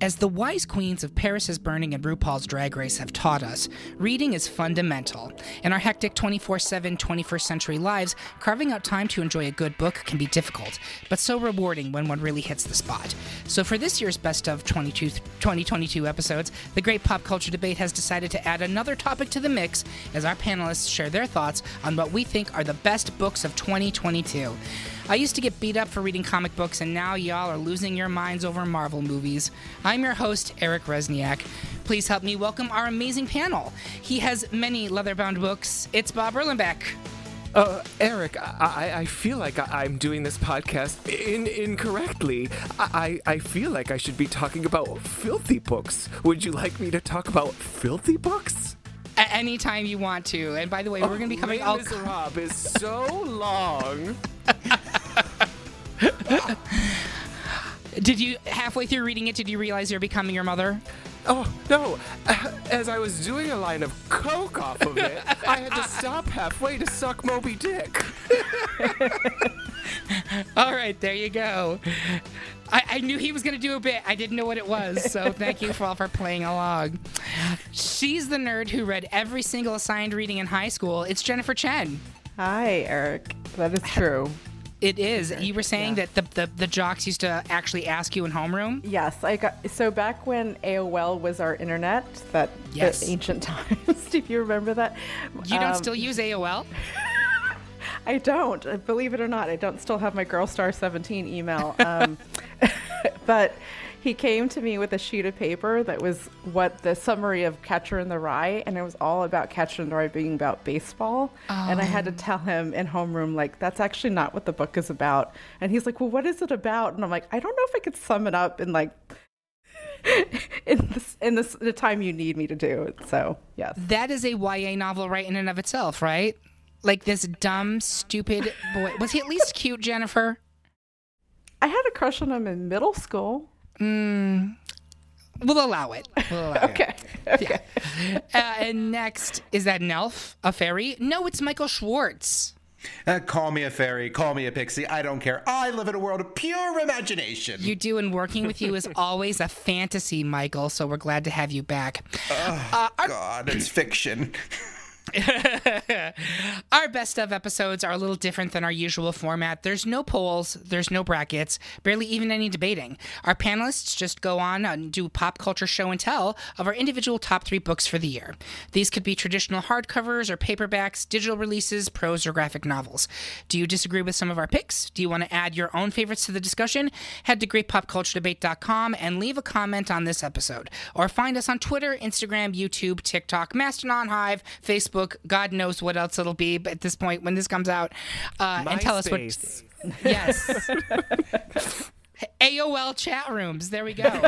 As the wise queens of Paris is Burning and RuPaul's Drag Race have taught us, reading is fundamental. In our hectic 24 7 21st century lives, carving out time to enjoy a good book can be difficult, but so rewarding when one really hits the spot. So, for this year's Best of 22, 2022 episodes, the Great Pop Culture Debate has decided to add another topic to the mix as our panelists share their thoughts on what we think are the best books of 2022. I used to get beat up for reading comic books, and now y'all are losing your minds over Marvel movies. I'm your host, Eric Rezsnyak. Please help me welcome our amazing panel. He has many leather-bound books. It's Bob Erlenback. Uh, Eric, I, I feel like I, am doing this podcast in, incorrectly. I, I feel like I should be talking about filthy books. Would you like me to talk about filthy books? At any time you want to. And by the way, we're going to be oh, coming. Les Miserables is so long. did you halfway through reading it? Did you realize you're becoming your mother? Oh no! As I was doing a line of coke off of it, I had to stop halfway to suck Moby Dick. All right, there you go. I, I knew he was going to do a bit. I didn't know what it was, so thank you for all for playing along. She's the nerd who read every single assigned reading in high school. It's Jennifer Chen. Hi, Eric. That is true. It is. You were saying yeah. that the, the, the jocks used to actually ask you in homeroom. Yes, I got. So back when AOL was our internet, that yes. ancient times. do you remember that? You don't um, still use AOL? I don't. Believe it or not, I don't still have my Girl Star 17 email. Um, but he came to me with a sheet of paper that was what the summary of Catcher in the Rye, and it was all about Catcher in the Rye being about baseball. Oh. And I had to oh. tell him in homeroom, like, that's actually not what the book is about. And he's like, well, what is it about? And I'm like, I don't know if I could sum it up in like in this in this the time you need me to do. it. So yes, that is a YA novel right in and of itself, right? Like this dumb, stupid boy. Was he at least cute, Jennifer? I had a crush on him in middle school. Mm, we'll allow it. We'll allow okay. It. okay. Yeah. Uh, and next, is that an elf? A fairy? No, it's Michael Schwarz. Uh, call me a fairy, call me a pixie. I don't care. I live in a world of pure imagination. You do, and working with you is always a fantasy, Michael. So we're glad to have you back. Oh, uh, our- God, it's fiction. our best of episodes are a little different than our usual format. There's no polls, there's no brackets, barely even any debating. Our panelists just go on and do pop culture show and tell of our individual top three books for the year. These could be traditional hardcovers or paperbacks, digital releases, prose, or graphic novels. Do you disagree with some of our picks? Do you want to add your own favorites to the discussion? Head to greatpopculturedebate.com and leave a comment on this episode. Or find us on Twitter, Instagram, YouTube, TikTok, Mastodon, Hive, Facebook Facebook. God knows what else it'll be but at this point when this comes out. Uh, and tell us what. Yes. AOL chat rooms. There we go.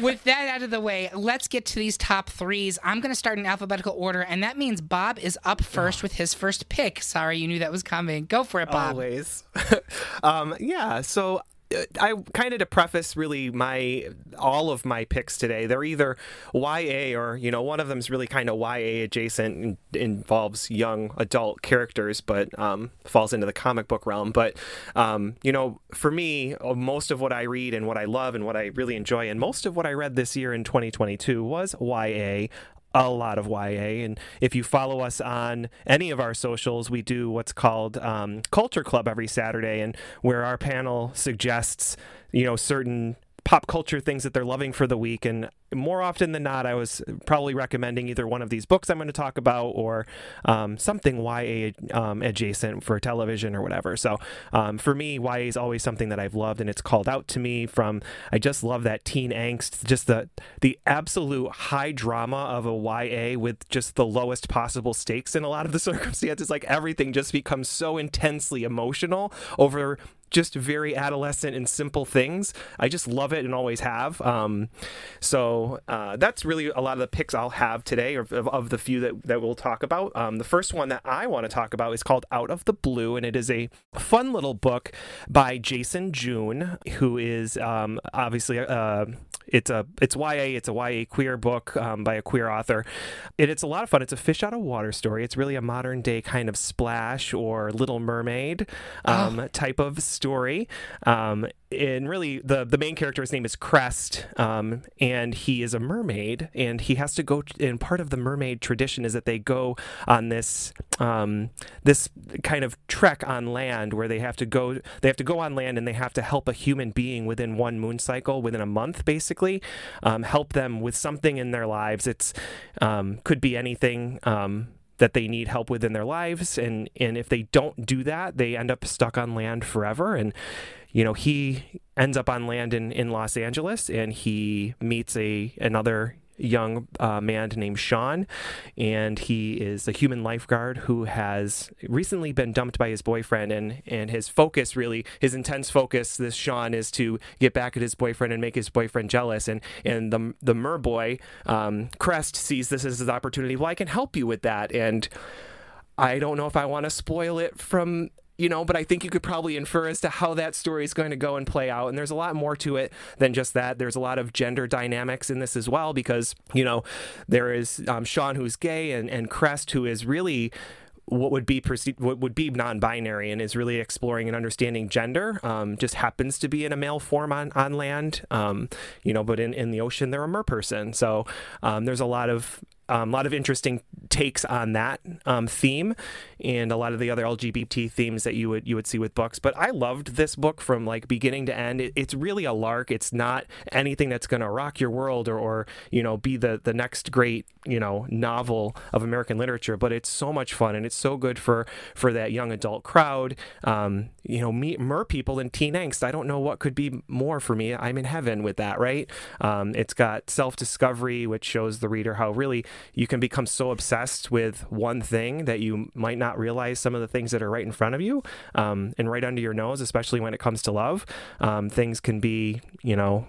With that out of the way, let's get to these top threes. I'm going to start in alphabetical order, and that means Bob is up first with his first pick. Sorry, you knew that was coming. Go for it, Bob. Always. um, yeah. So I kind of to preface really my all of my picks today. They're either YA or you know one of them is really kind of YA adjacent involves young adult characters, but um, falls into the comic book realm. But um, you know, for me, uh, most of what I read and what I love and what I really enjoy, and most of what I read this year in 2022 was YA a lot of YA. And if you follow us on any of our socials, we do what's called um, Culture Club every Saturday, and where our panel suggests, you know, certain pop culture things that they're loving for the week. And more often than not, I was probably recommending either one of these books I'm going to talk about or um, something YA um, adjacent for television or whatever. So um, for me, YA is always something that I've loved, and it's called out to me from. I just love that teen angst, just the the absolute high drama of a YA with just the lowest possible stakes in a lot of the circumstances. Like everything just becomes so intensely emotional over just very adolescent and simple things. I just love it and always have. Um, so uh, that's really a lot of the picks I'll have today, of, of, of the few that, that we'll talk about. Um, the first one that I want to talk about is called Out of the Blue, and it is a fun little book by Jason June, who is um, obviously uh, it's a it's YA, it's a YA queer book um, by a queer author. And it's a lot of fun. It's a fish out of water story. It's really a modern day kind of Splash or Little Mermaid um, oh. type of story. Um, and really, the the main character's name is Crest, um, and he is a mermaid, and he has to go. And part of the mermaid tradition is that they go on this um, this kind of trek on land where they have to go. They have to go on land, and they have to help a human being within one moon cycle, within a month, basically, um, help them with something in their lives. It's um, could be anything um, that they need help with in their lives. And and if they don't do that they end up stuck on land forever. And you know he ends up on land in in Los Angeles and he meets a another young uh, man named Sean, and he is a human lifeguard who has recently been dumped by his boyfriend, and and his focus really, his intense focus, this Sean is to get back at his boyfriend and make his boyfriend jealous, and and the the mer boy um, Crest sees this as his opportunity. Well, I can help you with that, and. I don't know if I want to spoil it from you know, but I think you could probably infer as to how that story is going to go and play out. And there's a lot more to it than just that. There's a lot of gender dynamics in this as well, because, you know, there is um, Sean, who's gay, and, and Crest, who is really what would be perceived, what would be non-binary and is really exploring and understanding gender. Um, just happens to be in a male form on on land, um, you know, but in in the ocean they're a mer person. So um, there's a lot of um, a lot of interesting takes on that um, theme and a lot of the other LGBT themes that you would you would see with books. But I loved this book from like beginning to end. It, it's really a lark. It's not anything that's going to rock your world or, or you know be the the next great you know novel of American literature. But it's so much fun and it's so good for for that young adult crowd. Um, you know, meet mer people and teen angst. I don't know what could be more for me. I'm in heaven with that, right? Um, it's got self discovery, which shows the reader how really you can become so obsessed with one thing that you might not realize some of the things that are right in front of you um, and right under your nose, especially when it comes to love. Um, things can be, you know,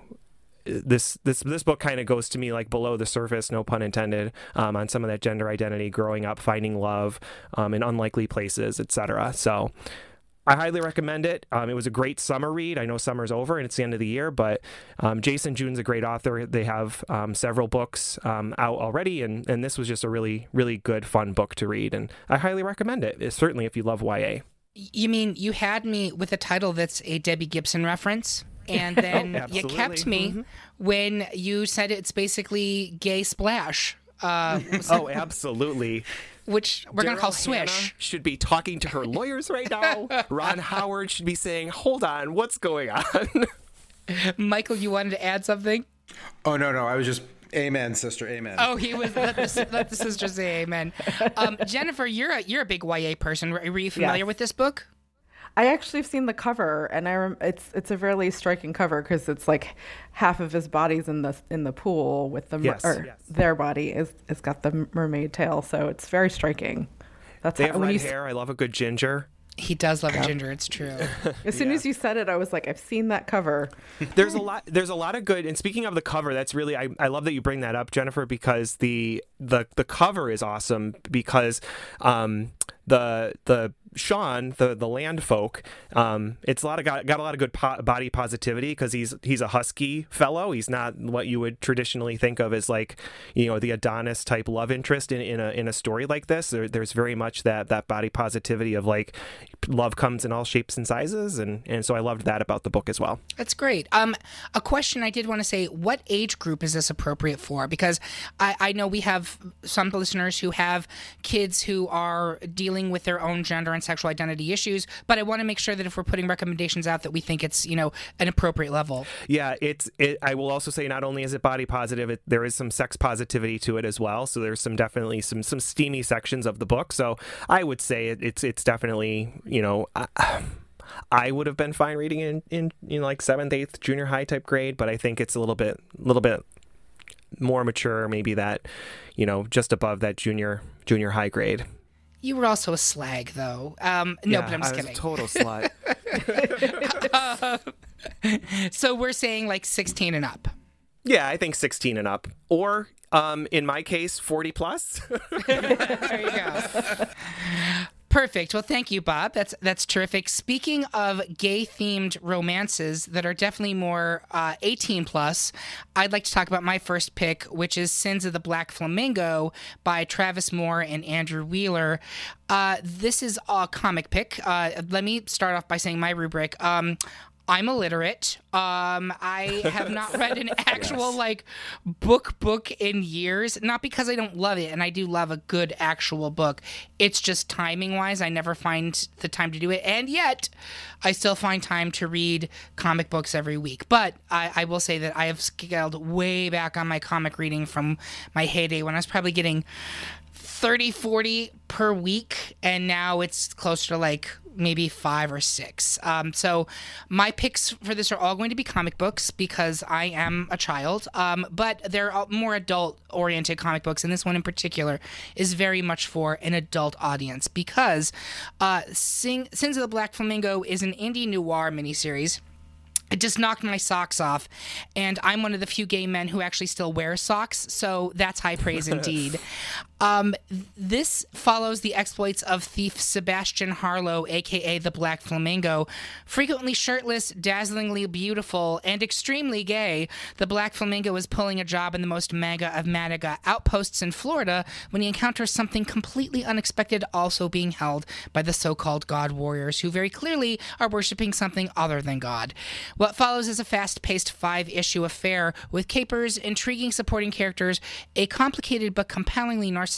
this this this book kind of goes to me like below the surface, no pun intended, um, on some of that gender identity, growing up, finding love um, in unlikely places, etc. So I highly recommend it. Um, it was a great summer read. I know summer's over and it's the end of the year, but um, Jason June's a great author. They have um, several books um, out already, and, and this was just a really, really good, fun book to read. And I highly recommend it, it's certainly if you love YA. You mean you had me with a title that's a Debbie Gibson reference? And then oh, you kept me mm-hmm. when you said it's basically gay splash. Uh, oh, absolutely which we're going to call Swish. should be talking to her lawyers right now. Ron Howard should be saying, "Hold on, what's going on?" Michael, you wanted to add something? Oh no, no, I was just Amen, sister. Amen. Oh, he was. Let the, let the sister say amen. Um, Jennifer, you're a you're a big YA person. Were you familiar yes. with this book? I actually have seen the cover, and I rem- it's it's a really striking cover because it's like half of his body's in the in the pool with the mer- yes, or yes. their body is it's got the mermaid tail, so it's very striking. That's they how, have red hair. I love a good ginger. He does love ginger. It's true. as soon yeah. as you said it, I was like, I've seen that cover. there's a lot. There's a lot of good. And speaking of the cover, that's really I, I love that you bring that up, Jennifer, because the the the cover is awesome because um the the Sean, the the land folk, um, it's a lot of got, got a lot of good po- body positivity because he's he's a husky fellow. He's not what you would traditionally think of as like you know the Adonis type love interest in, in a in a story like this. There, there's very much that that body positivity of like love comes in all shapes and sizes, and and so I loved that about the book as well. That's great. Um, a question I did want to say: What age group is this appropriate for? Because I I know we have some listeners who have kids who are dealing with their own gender and sexual identity issues, but I want to make sure that if we're putting recommendations out that we think it's, you know, an appropriate level. Yeah, it's it I will also say not only is it body positive, it, there is some sex positivity to it as well. So there's some definitely some some steamy sections of the book. So I would say it, it's it's definitely, you know, I, I would have been fine reading in, in like seventh, eighth, junior high type grade, but I think it's a little bit, a little bit more mature, maybe that, you know, just above that junior junior high grade. You were also a slag, though. Um, no, Yeah, but I'm just I was kidding. a total slut. so we're saying like 16 and up. yeah, I think 16 and up, or um, in my case, 40 plus. There you go. Perfect. Well, thank you, Bob. That's that's terrific. Speaking of gay-themed romances that are definitely more uh, 18 plus, I'd like to talk about my first pick, which is "Sins of the Black Flamingo" by Travis Moore and Andrew Wheeler. Uh, this is a comic pick. Uh, let me start off by saying my rubric. Um, I'm illiterate. Um, I have not read an actual like book book in years. Not because I don't love it, and I do love a good actual book. It's just timing wise, I never find the time to do it, and yet I still find time to read comic books every week. But I, I will say that I have scaled way back on my comic reading from my heyday when I was probably getting 30 40 per week and now it's closer to like maybe five or six um, so my picks for this are all going to be comic books because i am a child um, but they're all more adult oriented comic books and this one in particular is very much for an adult audience because uh, Sing- sins of the black flamingo is an indie noir miniseries it just knocked my socks off. And I'm one of the few gay men who actually still wear socks. So that's high praise indeed. Um, this follows the exploits of thief Sebastian Harlow, aka the Black Flamingo. Frequently shirtless, dazzlingly beautiful, and extremely gay, the Black Flamingo is pulling a job in the most mega of MAGA outposts in Florida when he encounters something completely unexpected also being held by the so called God Warriors, who very clearly are worshiping something other than God. What follows is a fast paced five issue affair with capers, intriguing supporting characters, a complicated but compellingly narcissistic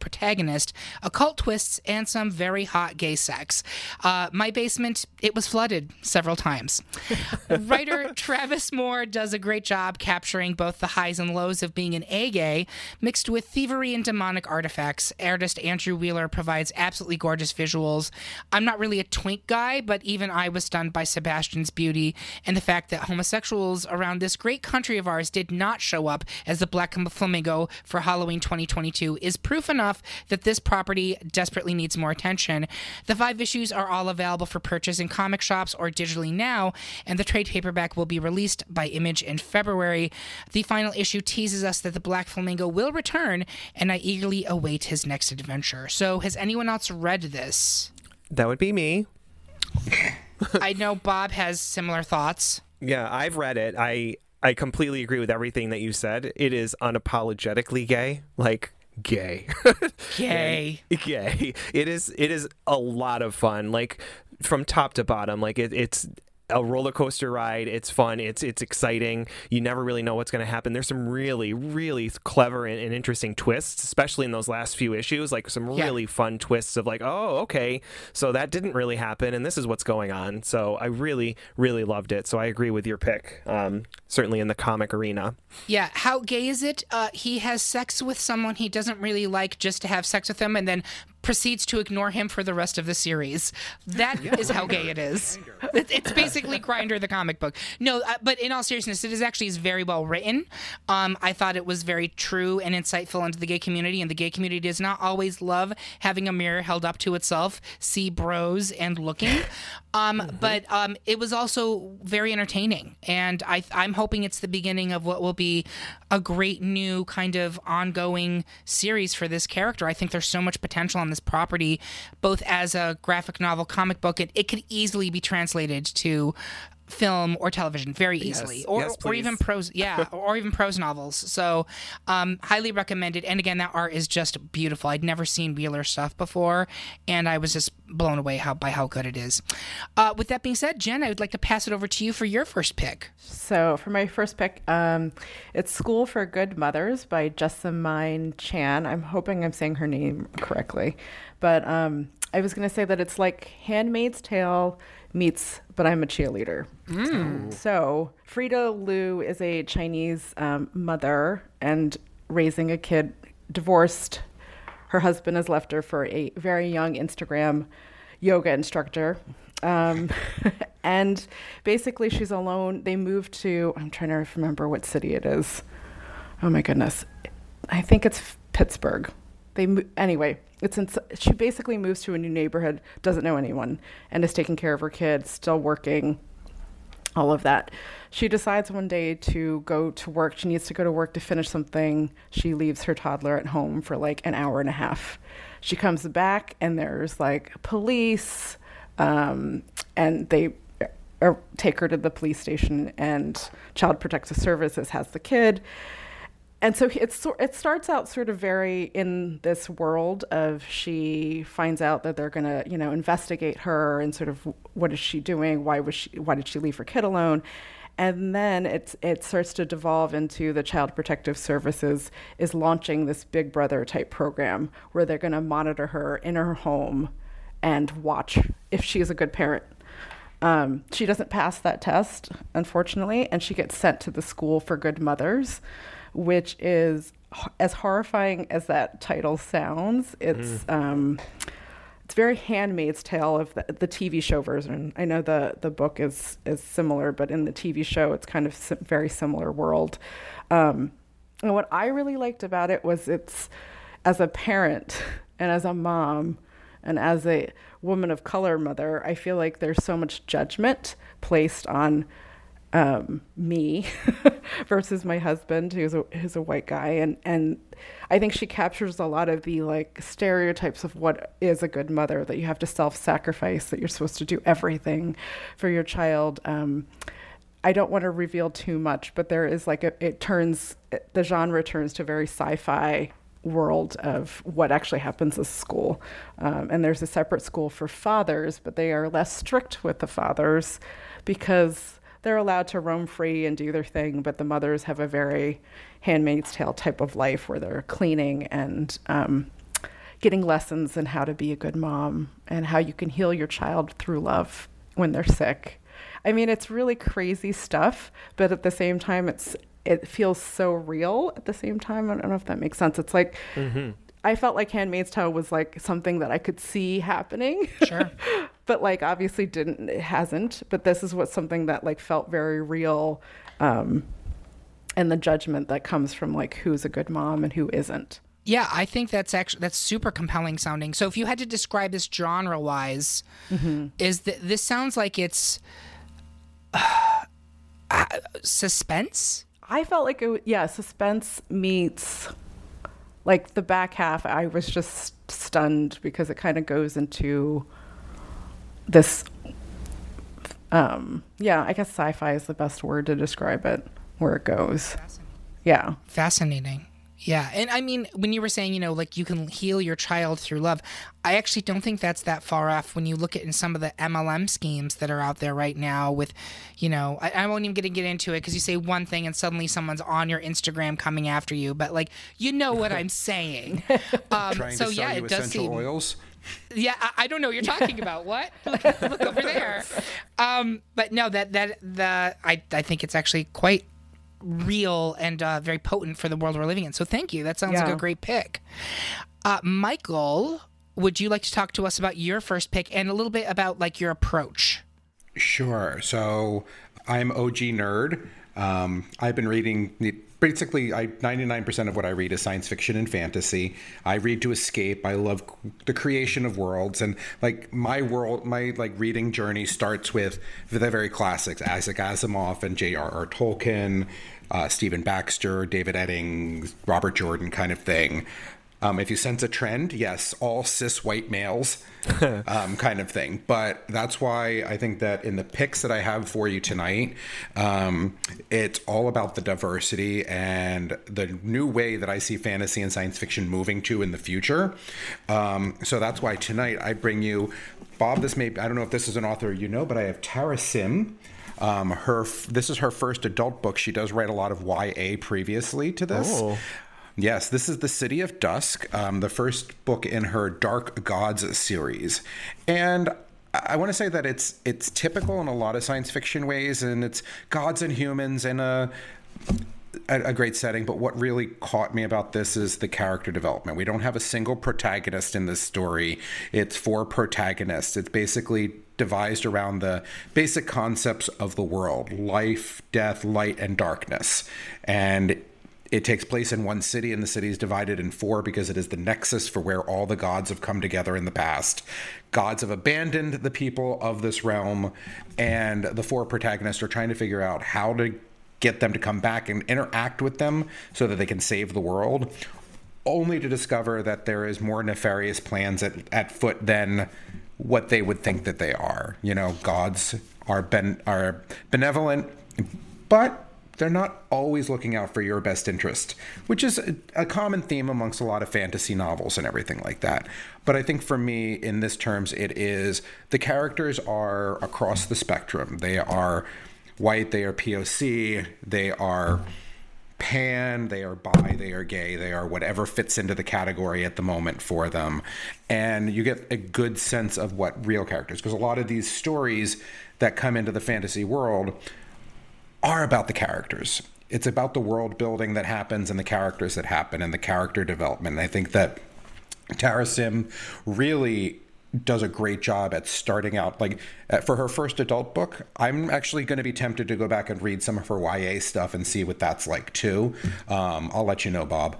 protagonist, occult twists, and some very hot gay sex. Uh, my basement, it was flooded several times. Writer Travis Moore does a great job capturing both the highs and lows of being an A gay, mixed with thievery and demonic artifacts. Artist Andrew Wheeler provides absolutely gorgeous visuals. I'm not really a twink guy, but even I was stunned by Sebastian's beauty and the fact that homosexuals around this great country of ours did not show up as the Black Flamingo for Halloween 2022 is proof enough that this property desperately needs more attention. The five issues are all available for purchase in comic shops or digitally now, and the trade paperback will be released by Image in February. The final issue teases us that the Black Flamingo will return, and I eagerly await his next adventure. So, has anyone else read this? that would be me. I know Bob has similar thoughts. Yeah, I've read it. I I completely agree with everything that you said. It is unapologetically gay, like gay. gay. gay. It is it is a lot of fun, like from top to bottom. Like it, it's a roller coaster ride. It's fun. It's it's exciting. You never really know what's going to happen. There's some really really clever and, and interesting twists, especially in those last few issues. Like some Yeah. really fun twists of like, oh, okay, so that didn't really happen, and this is what's going on. So I really really loved it. So I agree with your pick. Um, certainly in the comic arena. Yeah, how gay is it? Uh, he has sex with someone he doesn't really like just to have sex with him and then proceeds to ignore him for the rest of the series. That is how gay it is. It- It's basically Grindr the comic book. No, uh, but in all seriousness, it is actually is very well written. Um, I thought it was very true and insightful into the gay community, and the gay community does not always love having a mirror held up to itself, see bros and looking. Um, But um, it was also very entertaining, and I, I'm hoping it's the beginning of what will be a great new kind of ongoing series for this character. I think there's so much potential on this property, both as a graphic novel, comic book. It, it could easily be translated to film or television very easily. Or, Yes, or even prose yeah or even prose novels. So um, highly recommended. And again that art is just beautiful. I'd never seen wheeler stuff before and i was just blown away how by how good it is. Uh, with that being said jen i would like to pass it over to you for your first pick. So for my first pick, um, it's School for Good Mothers by Jessamine Chan. I'm hoping I'm saying her name correctly, but um, I was going to say that it's like Handmaid's Tale meets But I'm a Cheerleader. So Frida Liu is a Chinese um, mother and raising a kid, divorced. Her husband has left her for a very young Instagram yoga instructor. Um, and basically, she's alone. They moved to, I'm trying to remember what city it is. Oh my goodness. I think it's Pittsburgh. They mo- Anyway, it's in, she basically moves to a new neighborhood, doesn't know anyone, and is taking care of her kids, still working, all of that. She decides one day to go to work. She needs to go to work to finish something. She leaves her toddler at home for like an hour and a half. She comes back, and there's like police, um, and they or take her to the police station and child protective services has the kid and so it's it starts out sort of very in this world of she finds out that they're going to you know investigate her and sort of what is she doing? Why was she why did she leave her kid alone? And then it's it starts to devolve into the child protective services is launching this big brother type program where they're going to monitor her in her home and watch if she is a good parent. Um, she doesn't pass that test, unfortunately, and she gets sent to the school for good mothers, which is as horrifying as that title sounds. It's mm. um, it's very Handmaid's Tale of the, the, TV show version. I know the the book is is similar, but in the TV show, it's kind of sim- very similar world. Um, and what I really liked about it was it's as a parent and as a mom and as a woman of color mother, I feel like there's so much judgment placed on um, me versus my husband, who's a who's a white guy, and and I think she captures a lot of the like stereotypes of what is a good mother. That you have to self-sacrifice, that you're supposed to do everything for your child. Um, I don't want to reveal too much, but there is like a, it turns the genre turns to very sci-fi world of what actually happens at school. Um, and there's a separate school for fathers, but they are less strict with the fathers because they're allowed to roam free and do their thing, but the mothers have a very handmaid's tale type of life where they're cleaning and um, getting lessons in how to be a good mom and how you can heal your child through love when they're sick. I mean, it's really crazy stuff, but at the same time, it's it feels so real at the same time. I don't know if that makes sense. It's like mm-hmm. I felt like Handmaid's Tale was like something that I could see happening. Sure. but like obviously didn't it hasn't. But this is what something that like felt very real. Um, and the judgment that comes from like who's a good mom and who isn't. Yeah, I think that's actually that's super compelling sounding. So if you had to describe this genre wise, mm-hmm. is that this sounds like it's uh, uh, suspense? I felt like it, yeah, suspense meets like the back half. I was just stunned because it kind of goes into this. Um, yeah, I guess sci-fi is the best word to describe it. Where it goes, yeah, fascinating. Yeah. And I mean, when you were saying, you know, like you can heal your child through love, I actually don't think that's that far off when you look at in some of the MLM schemes that are out there right now with, you know, I, I won't even get to get into it because you say one thing and suddenly someone's on your Instagram coming after you. But like, you know what I'm saying. Um, Trying so to sell yeah, you it does seem. Oils. Yeah, I, I, don't know what you're talking about. What? Look, look over there. Um, but no, that that the I I think it's actually quite real and uh, very potent for the world we're living in. So thank you. That sounds yeah. like a great pick. Uh, Michael, would you like to talk to us about your first pick and a little bit about like your approach? Sure. So I'm OG nerd. Um, I've been reading basically I 99% of what I read is science fiction and fantasy. I read to escape. I love the creation of worlds and like my world my like reading journey starts with the very classics Isaac Asimov and J.R.R. Tolkien, uh, Stephen Baxter, David Eddings, Robert Jordan kind of thing. Um, if you sense a trend, yes, all cis white males um, kind of thing. But that's why I think that in the picks that I have for you tonight, um, it's all about the diversity and the new way that I see fantasy and science fiction moving to in the future. Um, so that's why tonight I bring you, Bob, this may, I don't know if this is an author you know, but I have Tara Sim. Um, her this is her first adult book. She does write a lot of YA previously to this. Oh. Yes, this is The City of Dusk, um, the first book in her Dark Gods series. And I want to say that it's it's typical in a lot of science fiction ways, and it's gods and humans in a a, great setting, but what really caught me about this is the character development. We don't have a single protagonist in this story. It's four protagonists. It's basically devised around the basic concepts of the world life, death, light, and darkness. And it takes place in one city, and the city is divided in four because it is the nexus for where all the gods have come together in the past. Gods have abandoned the people of this realm, and the four protagonists are trying to figure out how to get them to come back and interact with them so that they can save the world, only to discover that there is more nefarious plans at, at foot than what they would think that they are. You know, gods are ben, are benevolent, but they're not always looking out for your best interest, which is a, common theme amongst a lot of fantasy novels and everything like that. But I think for me, in this terms, it is the characters are across the spectrum. They are white, they are POC, they are pan, they are bi, they are gay, they are whatever fits into the category at the moment for them. And you get a good sense of what real characters, because a lot of these stories that come into the fantasy world are about the characters. It's about the world building that happens and the characters that happen and the character development. And I think that Tara Sim really does a great job at starting out like for her first adult book i'm actually going to be tempted to go back and read some of her ya stuff and see what that's like too um, i'll let you know bob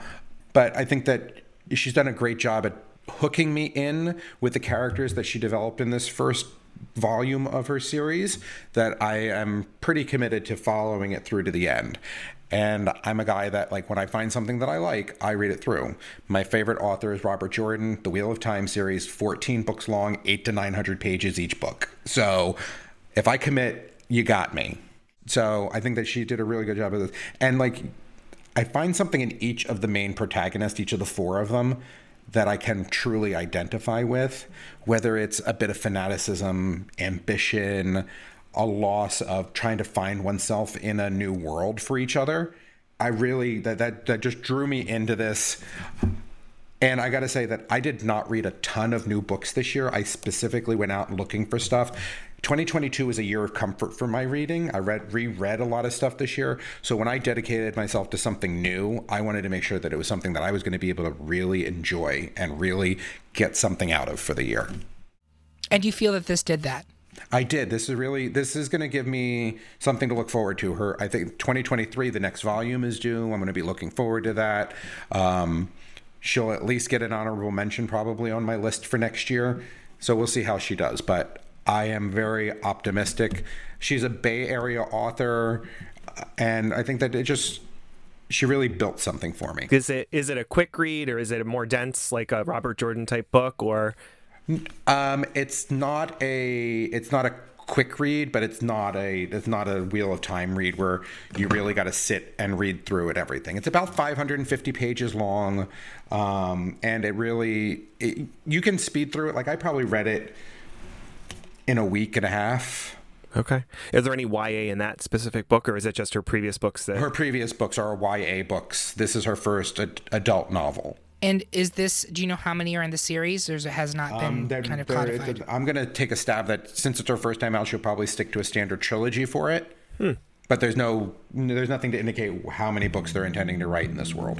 but i think that she's done a great job at hooking me in with the characters that she developed in this first volume of her series that I am pretty committed to following it through to the end. And I'm a guy that, like, when I find something that I like, I read it through. My favorite author is Robert Jordan, the Wheel of Time series, 14 books long, eight to 900 pages each book. So if I commit, you got me. So I think that she did a really good job of this. And, like, I find something in each of the main protagonists, each of the four of them, that I can truly identify with, whether it's a bit of fanaticism, ambition, a loss of trying to find oneself in a new world for each other. I really that that, that just drew me into this. And I got to say that I did not read a ton of new books this year. I specifically went out looking for stuff. 2022 was a year of comfort for my reading. I read reread a lot of stuff this year. So when I dedicated myself to something new, I wanted to make sure that it was something that I was going to be able to really enjoy and really get something out of for the year. And you feel that this did that? I did. This is really this is going to give me something to look forward to. Her, I think 2023, the next volume is due. I'm going to be looking forward to that. Um, she'll at least get an honorable mention probably on my list for next year. So we'll see how she does. But I am very optimistic. She's a Bay Area author, and I think that it just she really built something for me. Is it is it a quick read or is it a more dense, like a Robert Jordan type book, or? Um, it's not a it's not a quick read, but it's not a it's not a Wheel of Time read where you really got to sit and read through it everything. It's about 550 pages long, um, and it really it, you can speed through it. Like I probably read it in a week and a half. Okay. Is there any YA in that specific book, or is it just her previous books? That... Her previous books are YA books. This is her first ad- adult novel. And is this? Do you know how many are in the series, or it has not been um, kind of codified? I'm going to take a stab that since it's her first time out, she'll probably stick to a standard trilogy for it. Hmm. But there's no, there's nothing to indicate how many books they're intending to write in this world.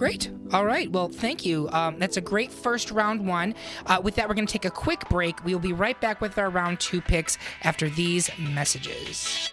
Great. All right. Well, thank you. Um, that's a great first round one. Uh, with that, we're going to take a quick break. We will be right back with our round two picks after these messages.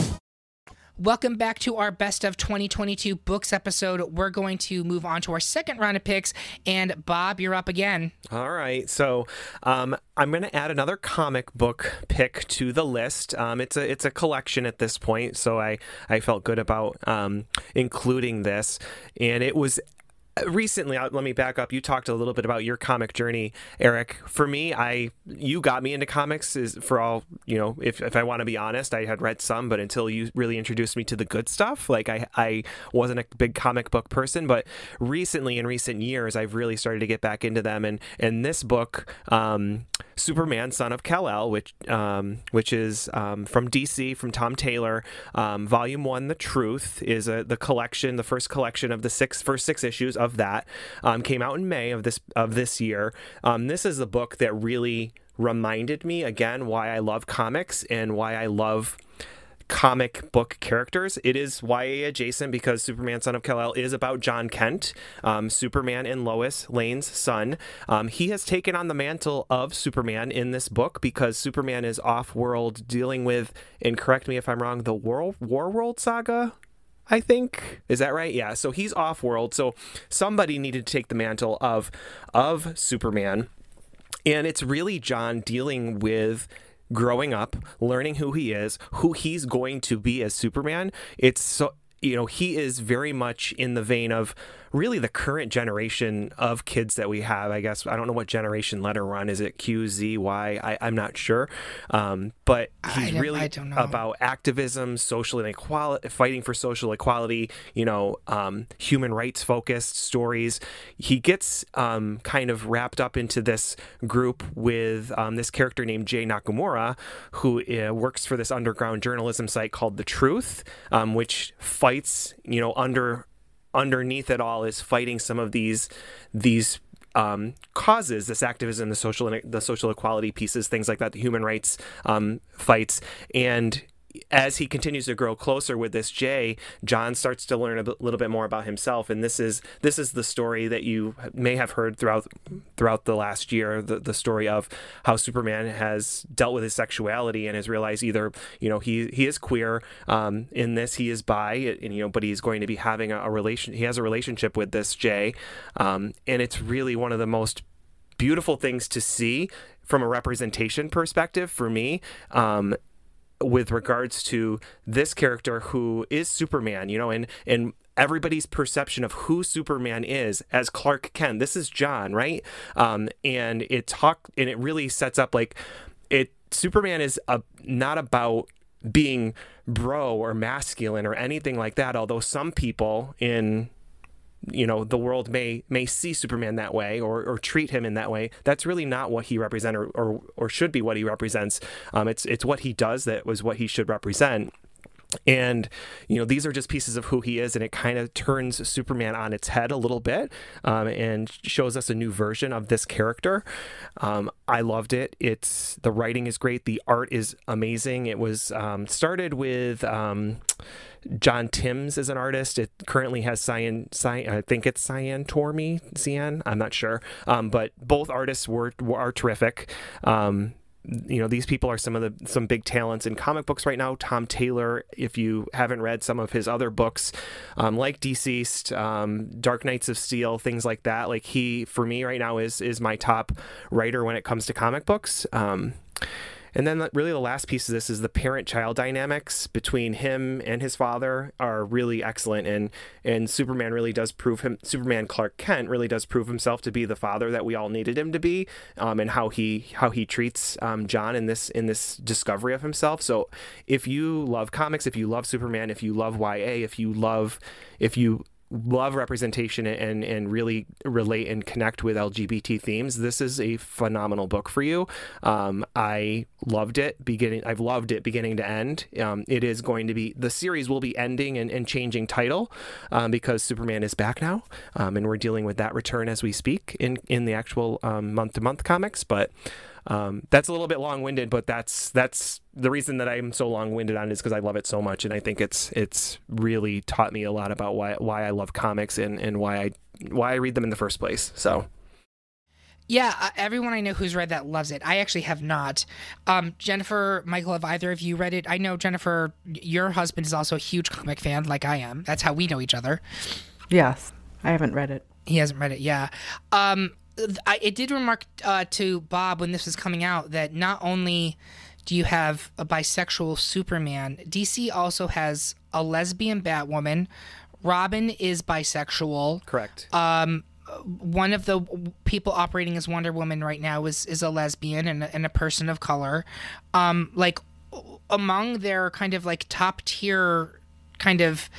Welcome back to our Best of 2022 Books episode. We're going to move on to our second round of picks. And Bob, you're up again. All right. So um, I'm going to add another comic book pick to the list. Um, it's a it's a collection at this point, so I, I felt good about um, including this. And it was recently let me back up. You talked a little bit about your comic journey eric. For me i you got me into comics is for all you know if, if i want to be honest i had read some but until you really introduced me to the good stuff like i i wasn't a big comic book person. But recently in recent years i've really started to get back into them. And and this book um, superman son of kal-el which um, which is um, from dc from tom taylor um, volume one the truth is a, the collection the first collection of the six first six issues of that um, came out in May of this of this year. Um, this is a book that really reminded me again why I love comics and why I love comic book characters. It is YA adjacent because Superman Son of Kal-El is about Jon Kent, um, Superman and Lois Lane's son. Um, he has taken on the mantle of Superman in this book because Superman is off world dealing with, and correct me if I'm wrong, the War, War World saga I think. Is that right? Yeah. So he's off world. So somebody needed to take the mantle of of Superman. And it's really Jon dealing with growing up, learning who he is, who he's going to be as Superman. It's so you know, he is very much in the vein of really the current generation of kids that we have. I guess I don't know what generation letter on. Is it Q, Z, Y? I, I'm not sure. Um, but he's really about activism, social inequality, fighting for social equality. You know, um, human rights focused stories. He gets um, kind of wrapped up into this group with um, this character named Jay Nakamura, who uh, works for this underground journalism site called The Truth, um, which fights you know under underneath it all is fighting some of these these um, causes, this activism, the social the social equality pieces, things like that, the human rights um, fights, and as he continues to grow closer with this Jay, Jon starts to learn a b- little bit more about himself, and this is this is the story that you may have heard throughout throughout the last year. The, the story of how Superman has dealt with his sexuality and has realized either you know he he is queer um, in this, he is bi, and you know, but he's going to be having a, a relation. He has a relationship with this Jay, um, and it's really one of the most beautiful things to see from a representation perspective for me. Um, with regards to this character who is Superman, you know, and and everybody's perception of who Superman is as Clark Kent. This is Jon, right? Um, and it talk and it really sets up like it. Superman is a, not about being bro or masculine or anything like that. Although some people in you know the world may may see Superman that way or, or treat him in that way. That's really not what he represents or, or, or should be what he represents. Um, it's it's what he does that was what he should represent. And, you know, these are just pieces of who he is, and it kind of turns Superman on its head a little bit um, and shows us a new version of this character. Um, I loved it. It's the writing is great, the art is amazing. It was um, started with. John Timms is an artist. It currently has Cian, Cian I think it's Cian Tormey, Cian, I'm not sure. Um, but both artists were, were are terrific. Um, you know these people are some of the some big talents in comic books right now tom taylor if you haven't read some of his other books um, like DCeased um, dark knights of steel things like that like he for me right now is is my top writer when it comes to comic books um, and then really the last piece of this is the parent-child dynamics between him and his father are really excellent and and Superman really does prove him Superman Clark Kent really does prove himself to be the father that we all needed him to be um, and how he how he treats um, Jon in this in this discovery of himself. So if you love comics, if you love Superman, if you love YA, if you love if you love representation and and really relate and connect with LGBT themes, this is a phenomenal book for you. Um, I loved it beginning. I've loved it beginning to end. Um, it is going to be the series will be ending and, and changing title um, because Superman is back now, um, and we're dealing with that return as we speak in in the actual month to month comics, but. Um, that's a little bit long-winded, but that's that's the reason that I'm so long-winded on it is because I love it so much, and I think it's it's really taught me a lot about why why I love comics and, and why I why I read them in the first place. So Yeah, uh, everyone I know who's read that loves it. I actually have not. Um, Jennifer, Michael, have either of you read it? I know Jennifer, your husband is also a huge comic fan, like I am. That's how we know each other. Yes, I haven't read it. He hasn't read it, yeah. Um, I, it did remark uh, to Bob when this was coming out that not only do you have a bisexual Superman, DC also has a lesbian Batwoman. Robin is bisexual. Correct. Um, one of the people operating as Wonder Woman right now is is a lesbian and a, and a person of color. Um, like among their kind of like top tier kind of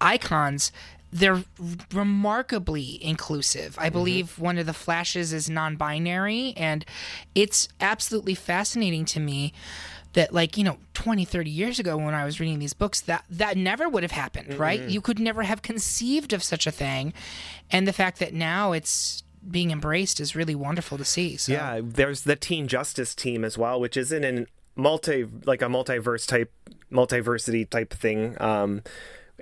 icons, they're remarkably inclusive. I believe one of the flashes is non-binary and it's absolutely fascinating to me that like you know 20 30 years ago when i was reading these books that that never would have happened right you could never have conceived of such a thing and the fact that now it's being embraced is really wonderful to see so Yeah, there's the Teen Justice team as well, which is in a multi like a multiverse type multiversity type thing. Um,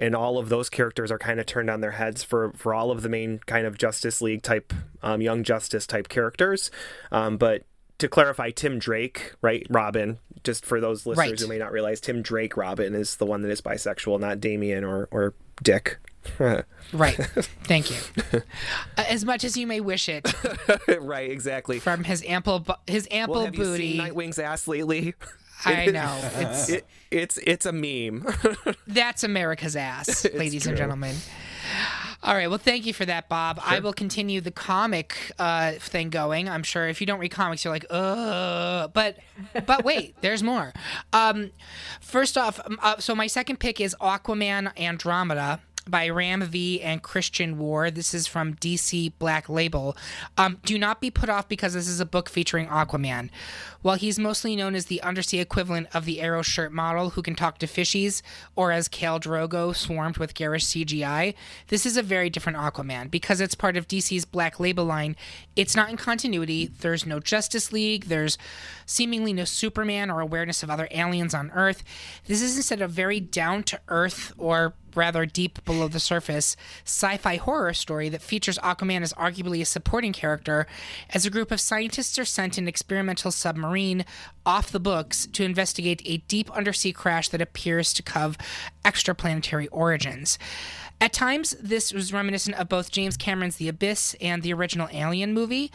and all of those characters are kind of turned on their heads for for all of the main kind of Justice League type, um, Young Justice type characters. Um, but to clarify, Tim Drake, right, Robin, just for those listeners Right. who may not realize, Tim Drake Robin is the one that is bisexual, not Damian or or Dick. right thank you as much as you may wish it right, exactly. from his ample his ample Well, have you booty seen Nightwing's ass lately? i know it's It, it's it's a meme. That's America's ass, ladies and gentlemen. All right. Well, thank you for that, Bob. I will continue the comic uh, thing going. I'm sure if you don't read comics, you're like, ugh. But but wait, there's more. Um, first off, um, uh, so my second pick is Aquaman Andromeda by Ram V and Christian Ward. This is from DC Black Label. Um, do not be put off because this is a book featuring Aquaman. While he's mostly known as the undersea equivalent of the Arrow shirt model who can talk to fishies, or as Khal Drogo swarmed with garish CGI, this is a very different Aquaman. Because it's part of DC's Black Label line, it's not in continuity. There's no Justice League, there's seemingly no Superman or awareness of other aliens on Earth. This is instead a very down to earth or rather deep below the surface sci-fi horror story that features Aquaman as arguably a supporting character as a group of scientists are sent in experimental experimental off the books to investigate a deep undersea crash that appears to have extraplanetary origins. At times, this was reminiscent of both James Cameron's The Abyss and the original Alien movie.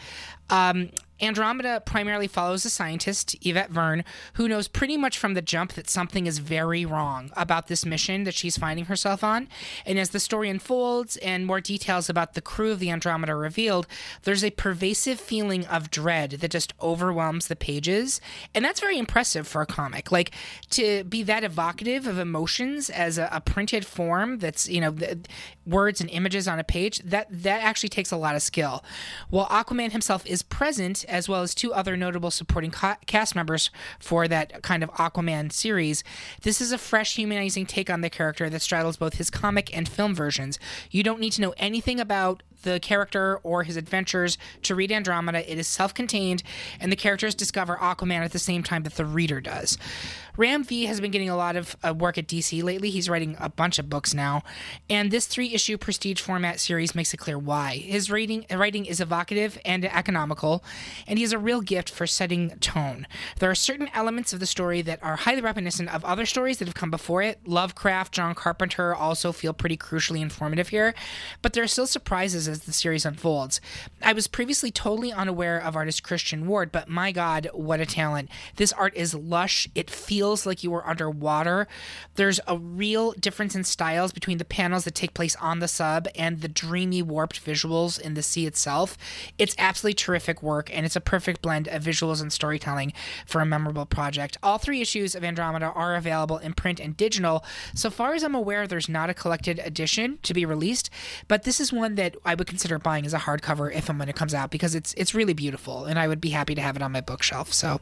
Um, Andromeda primarily follows a scientist, Yvette Verne, who knows pretty much from the jump that something is very wrong about this mission that she's finding herself on. And as the story unfolds and more details about the crew of the Andromeda are revealed, there's a pervasive feeling of dread that just overwhelms the pages. And that's very impressive for a comic. Like to be that evocative of emotions as a, a printed form that's, you know, words and images on a page, that, that actually takes a lot of skill. While Aquaman himself is present, as well as two other notable supporting ca- cast members for that kind of Aquaman series, this is a fresh, humanizing take on the character that straddles both his comic and film versions. You don't need to know anything about the character or his adventures to read Andromeda. It is self contained, and the characters discover Aquaman at the same time that the reader does. Ram V has been getting a lot of uh, work at DC lately. He's writing a bunch of books now, and this three issue prestige format series makes it clear why. His writing, writing is evocative and economical, and he has a real gift for setting tone. There are certain elements of the story that are highly reminiscent of other stories that have come before it. Lovecraft, John Carpenter also feel pretty crucially informative here, but there are still surprises as the series unfolds. I was previously totally unaware of artist Christian Ward, but my god, what a talent. This art is lush. It feels like you are underwater. There's a real difference in styles between the panels that take place on the sub and the dreamy, warped visuals in the sea itself. It's absolutely terrific work, and it's a perfect blend of visuals and storytelling for a memorable project. All three issues of Andromeda are available in print and digital. So far as I'm aware, there's not a collected edition to be released, but this is one that I would consider buying as a hardcover if and when it comes out because it's it's really beautiful, and I would be happy to have it on my bookshelf. So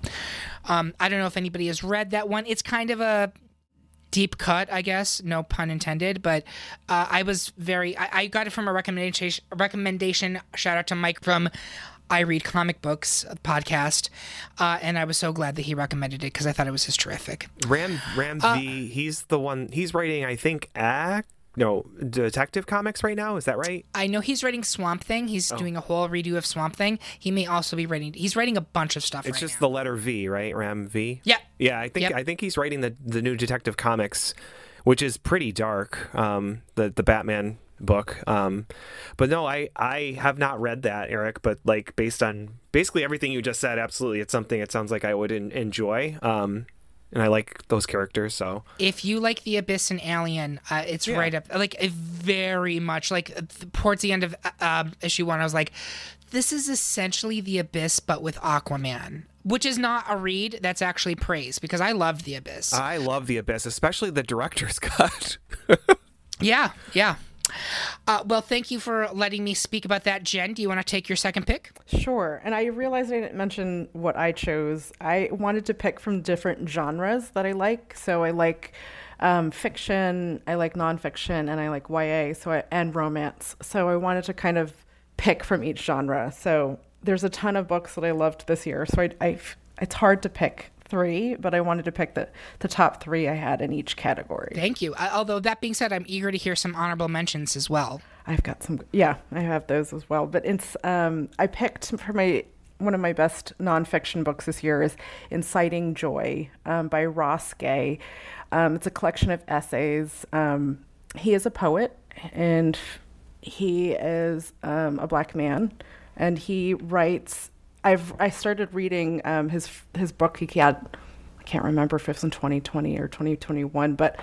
um, I don't know if anybody has read that one. It's kind of a deep cut, I guess, no pun intended. But uh, I was very, I, I got it from a recommendation. Recommendation. Shout out to Mike from I Read Comic Books podcast, uh, and I was so glad that he recommended it because I thought it was just terrific. Ram Ram V, he's the one. He's writing, I think, no detective comics right now. Is that right? I know he's writing Swamp Thing. He's Oh. doing a whole redo of Swamp Thing. He may also be writing. He's writing a bunch of stuff. It's right just now. the letter V, right? Ram V. Yeah. Yeah, I think Yep. I think he's writing the the new Detective Comics, which is pretty dark. Um, the the Batman book. Um, but no, I I have not read that, Eric. But like based on basically everything you just said, absolutely, it's something it sounds like I would en- enjoy. Um, and I like those characters, so. If you like the abyss and alien uh, it's right up like very much like towards the end of uh, um, issue one i was like this is essentially the abyss but with aquaman which is not a read that's actually praise because i love the abyss. I love the Abyss, especially the director's cut. yeah yeah uh, well thank you for letting me speak about that jen do you want to take your second pick Sure. And I realized I didn't mention what I chose. I wanted to pick from different genres that I like. So I like um, fiction, I like nonfiction, and I like YA so I, and romance. So I wanted to kind of pick from each genre. So there's a ton of books that I loved this year. So I, I it's hard to pick three, but I wanted to pick the, the top three I had in each category. thank you although that being said i'm eager to hear some honorable mentions as well I've got some. Yeah, I have those as well. But it's um, I picked for my one of my best nonfiction books this year is Inciting Joy um, by Ross Gay. Um, it's a collection of essays. Um, he is a poet and he is um, a black man, and he writes. I've I started reading um, his his book. He had I can't remember if it was in 2020 or 2021, but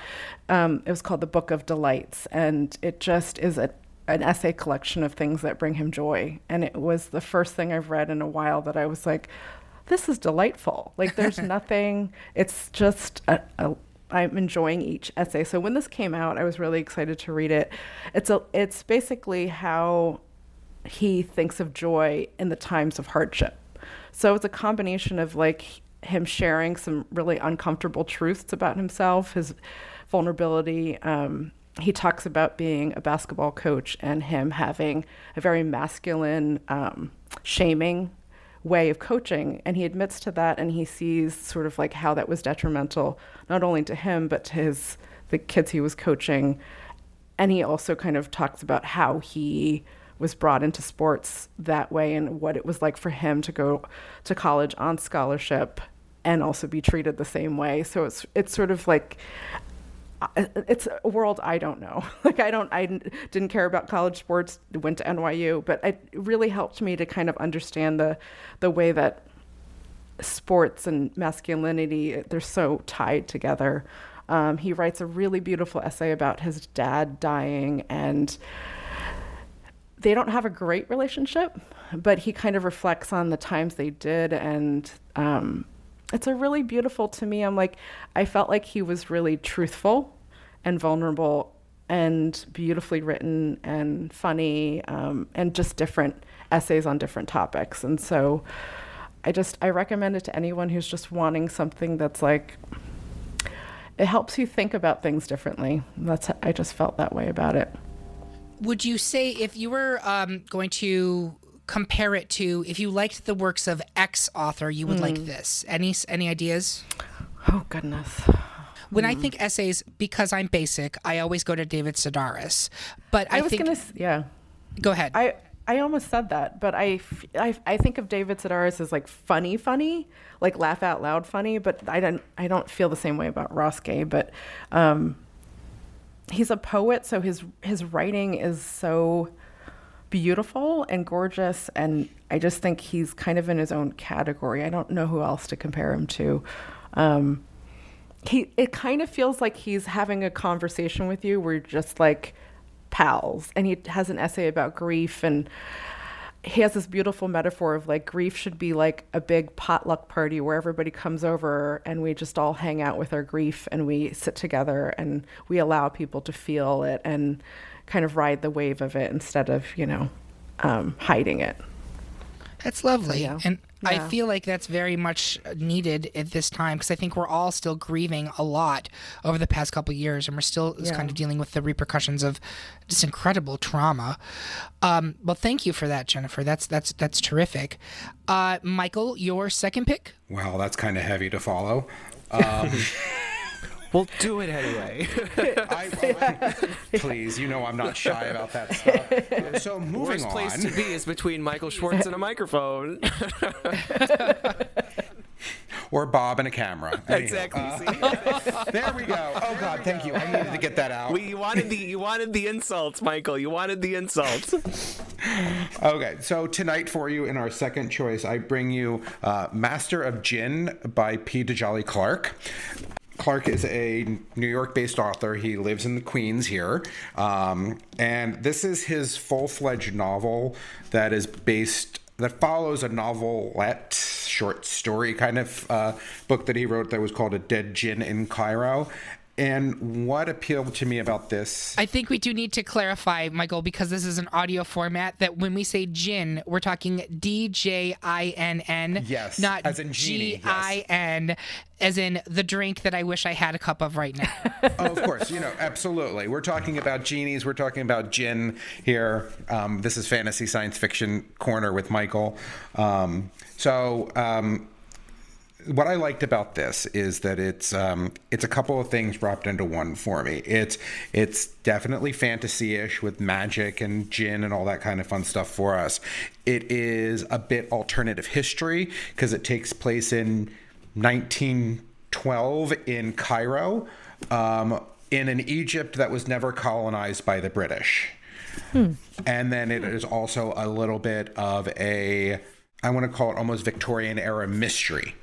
um, it was called The Book of Delights. And it just is a, an essay collection of things that bring him joy. And it was the first thing I've read in a while that I was like, this is delightful. Like, there's nothing, it's just a, a I'm enjoying each essay. So when this came out, I was really excited to read it. It's a it's basically how he thinks of joy in the times of hardship. So it's a combination of like him sharing some really uncomfortable truths about himself, his vulnerability. Um, he talks about being a basketball coach and him having a very masculine, um, shaming way of coaching. And he admits to that and he sees sort of like how that was detrimental, not only to him, but to his, the kids he was coaching. And he also kind of talks about how he was brought into sports that way and what it was like for him to go to college on scholarship and also be treated the same way. So it's it's sort of like it's a world I don't know. Like I don't I didn't care about college sports, went to NYU, but it really helped me to kind of understand the the way that sports and masculinity they're so tied together. Um, he writes a really beautiful essay about his dad dying and they don't have a great relationship, but he kind of reflects on the times they did. And um, it's a really beautiful to me. I'm like, I felt like he was really truthful and vulnerable and beautifully written and funny um, and just different essays on different topics. And so I just, I recommend it to anyone who's just wanting something that's like, it helps you think about things differently. That's, I just felt that way about it. Would you say if you were um, going to compare it to if you liked the works of X author, you would like this? Any any ideas? Oh, goodness. When I think essays, because I'm basic, I always go to David Sedaris. But I, I was think gonna, yeah. go ahead. I I almost said that, but I, I, I think of David Sedaris as like funny, funny, like laugh out loud funny. But I don't I don't feel the same way about Ross Gay. But um, he's a poet, so his his writing is so beautiful and gorgeous, and I just think he's kind of in his own category. I don't know who else to compare him to. Um, he it kind of feels like he's having a conversation with you you're just like pals and he has an essay about grief and he has this beautiful metaphor of like grief should be like a big potluck party where everybody comes over and we just all hang out with our grief and we sit together and we allow people to feel it and kind of ride the wave of it instead of you know um, hiding it That's lovely. yeah. And I feel like that's very much needed at this time because I think we're all still grieving a lot over the past couple of years and we're still just kind of dealing with the repercussions of this incredible trauma. Um, well, thank you for that, Jennifer. That's that's that's terrific. Uh, Michael, your second pick? Well, that's kind of heavy to follow. Um, Well, do it anyway. I, please, you know I'm not shy about that stuff. So moving Worst on. place to be is between Michael Schwarz and a microphone. or Bob and a camera. Exactly. uh, there we go. Oh God, thank you. I needed to get that out. We, you wanted the you wanted the insults, Michael. You wanted the insults. Okay, so tonight for you in our second choice, I bring you uh, Master of Djinn" by P. Djèlí Clark. Clark is a New York based author. He lives in the Queens here. Um, and this is his full fledged novel that is based, that follows a novelette, short story kind of uh, book that he wrote that was called A Dead Djinn in Cairo. And what appealed to me about this I think we do need to clarify, Michael, because this is an audio format, that when we say djinn, we're talking D J I N N. Yes, Not as in genie, G I N, as in the drink that I wish I had a cup of right now. oh, of course, you know, absolutely. We're talking about genies. We're talking about djinn here. Um, this is fantasy science fiction corner with Michael. Um, so, um, what I liked about this is that it's um, it's a couple of things wrapped into one for me. It's it's definitely fantasy-ish with magic and djinn and all that kind of fun stuff for us. It is a bit alternative history because it takes place in 1912 in Cairo, um, in an Egypt that was never colonized by the British. And then it is also a little bit of a, I want to call it almost Victorian era mystery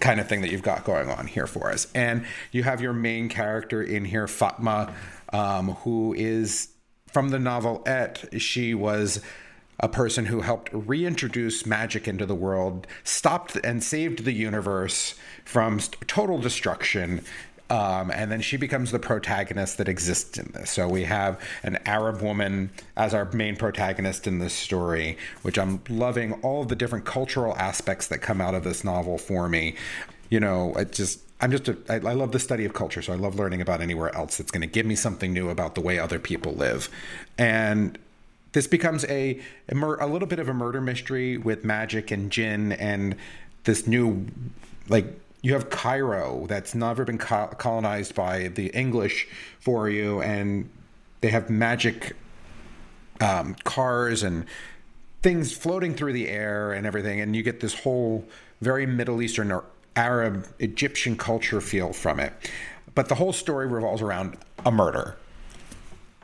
kind of thing that you've got going on here for us. And you have your main character in here, Fatma, um, who is from the novelette. She was a person who helped reintroduce magic into the world, stopped and saved the universe from total destruction. Um, and then she becomes the protagonist that exists in this. So we have an Arab woman as our main protagonist in this story, which I'm loving all the different cultural aspects that come out of this novel for me. You know, it just I'm just a, I, I love the study of culture, so I love learning about anywhere else that's going to give me something new about the way other people live, and this becomes a a, a little bit of a murder mystery with magic and djinn and this new like you have Cairo that's never been co- colonized by the English for you, and they have magic um, cars and things floating through the air and everything, and you get this whole very Middle Eastern or Arab Egyptian culture feel from it. But the whole story revolves around a murder.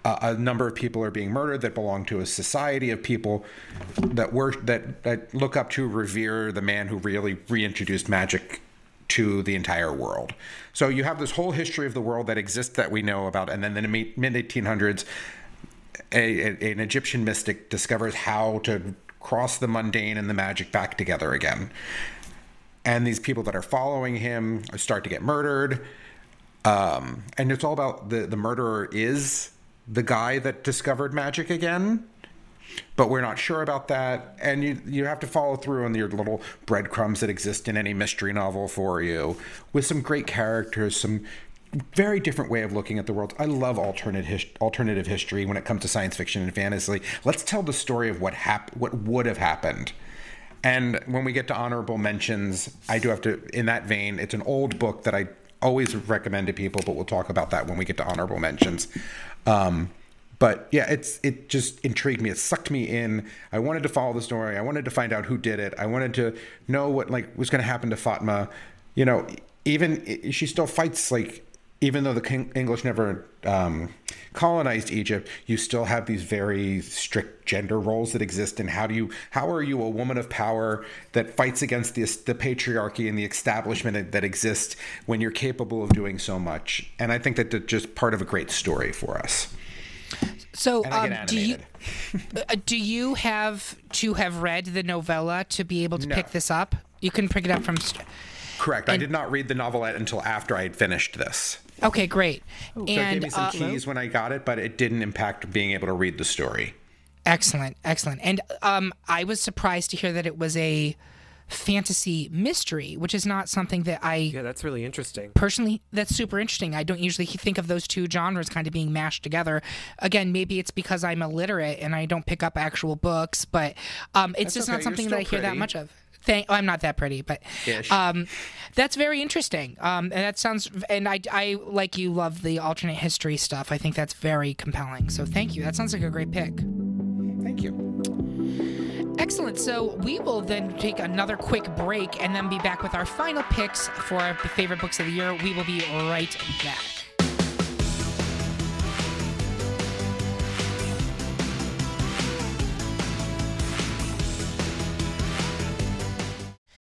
Uh, a number of people are being murdered that belong to a society of people that were that that look up to revere the man who really reintroduced magic to the entire world. So you have this whole history of the world that exists that we know about, and then in the mid 1800s, a, a, an Egyptian mystic discovers how to cross the mundane and the magic back together again. And these people that are following him start to get murdered. Um, and it's all about the, the murderer is the guy that discovered magic again but we're not sure about that and you you have to follow through on your little breadcrumbs that exist in any mystery novel for you with some great characters some very different way of looking at the world. I love alternate his, alternative history when it comes to science fiction and fantasy. Let's tell the story of what hap- what would have happened. And when we get to honorable mentions, I do have to in that vein, it's an old book that I always recommend to people, but we'll talk about that when we get to honorable mentions. Um, but yeah, it's it just intrigued me. It sucked me in. I wanted to follow the story. I wanted to find out who did it. I wanted to know what like was going to happen to Fatma. You know, even she still fights like even though the English never um, colonized Egypt, you still have these very strict gender roles that exist. And how do you, how are you a woman of power that fights against the, the patriarchy and the establishment that exists when you're capable of doing so much? And I think that that's just part of a great story for us. So, And I um, get do you uh, do you have to have read the novella to be able to No. pick this up? You can pick it up from. St- Correct. I did not read the novelette until after I had finished this. okay, great. So it gave me some uh, keys when I got it, but it didn't impact being able to read the story. excellent, excellent. And um, I was surprised to hear that it was a fantasy mystery, which is not something that I Yeah, that's really interesting. personally that's super interesting i don't usually think of those two genres kind of being mashed together again maybe it's because i'm illiterate and i don't pick up actual books but um, it's That's just okay, not something that i hear that much of Thank. Oh, I'm not that pretty, but um, that's very interesting. Um, and that sounds. And I, I like you love the alternate history stuff. I think that's very compelling. So thank you. That sounds like a great pick. Thank you. Excellent. So we will then take another quick break and then be back with our final picks for our favorite books of the year. We will be right back.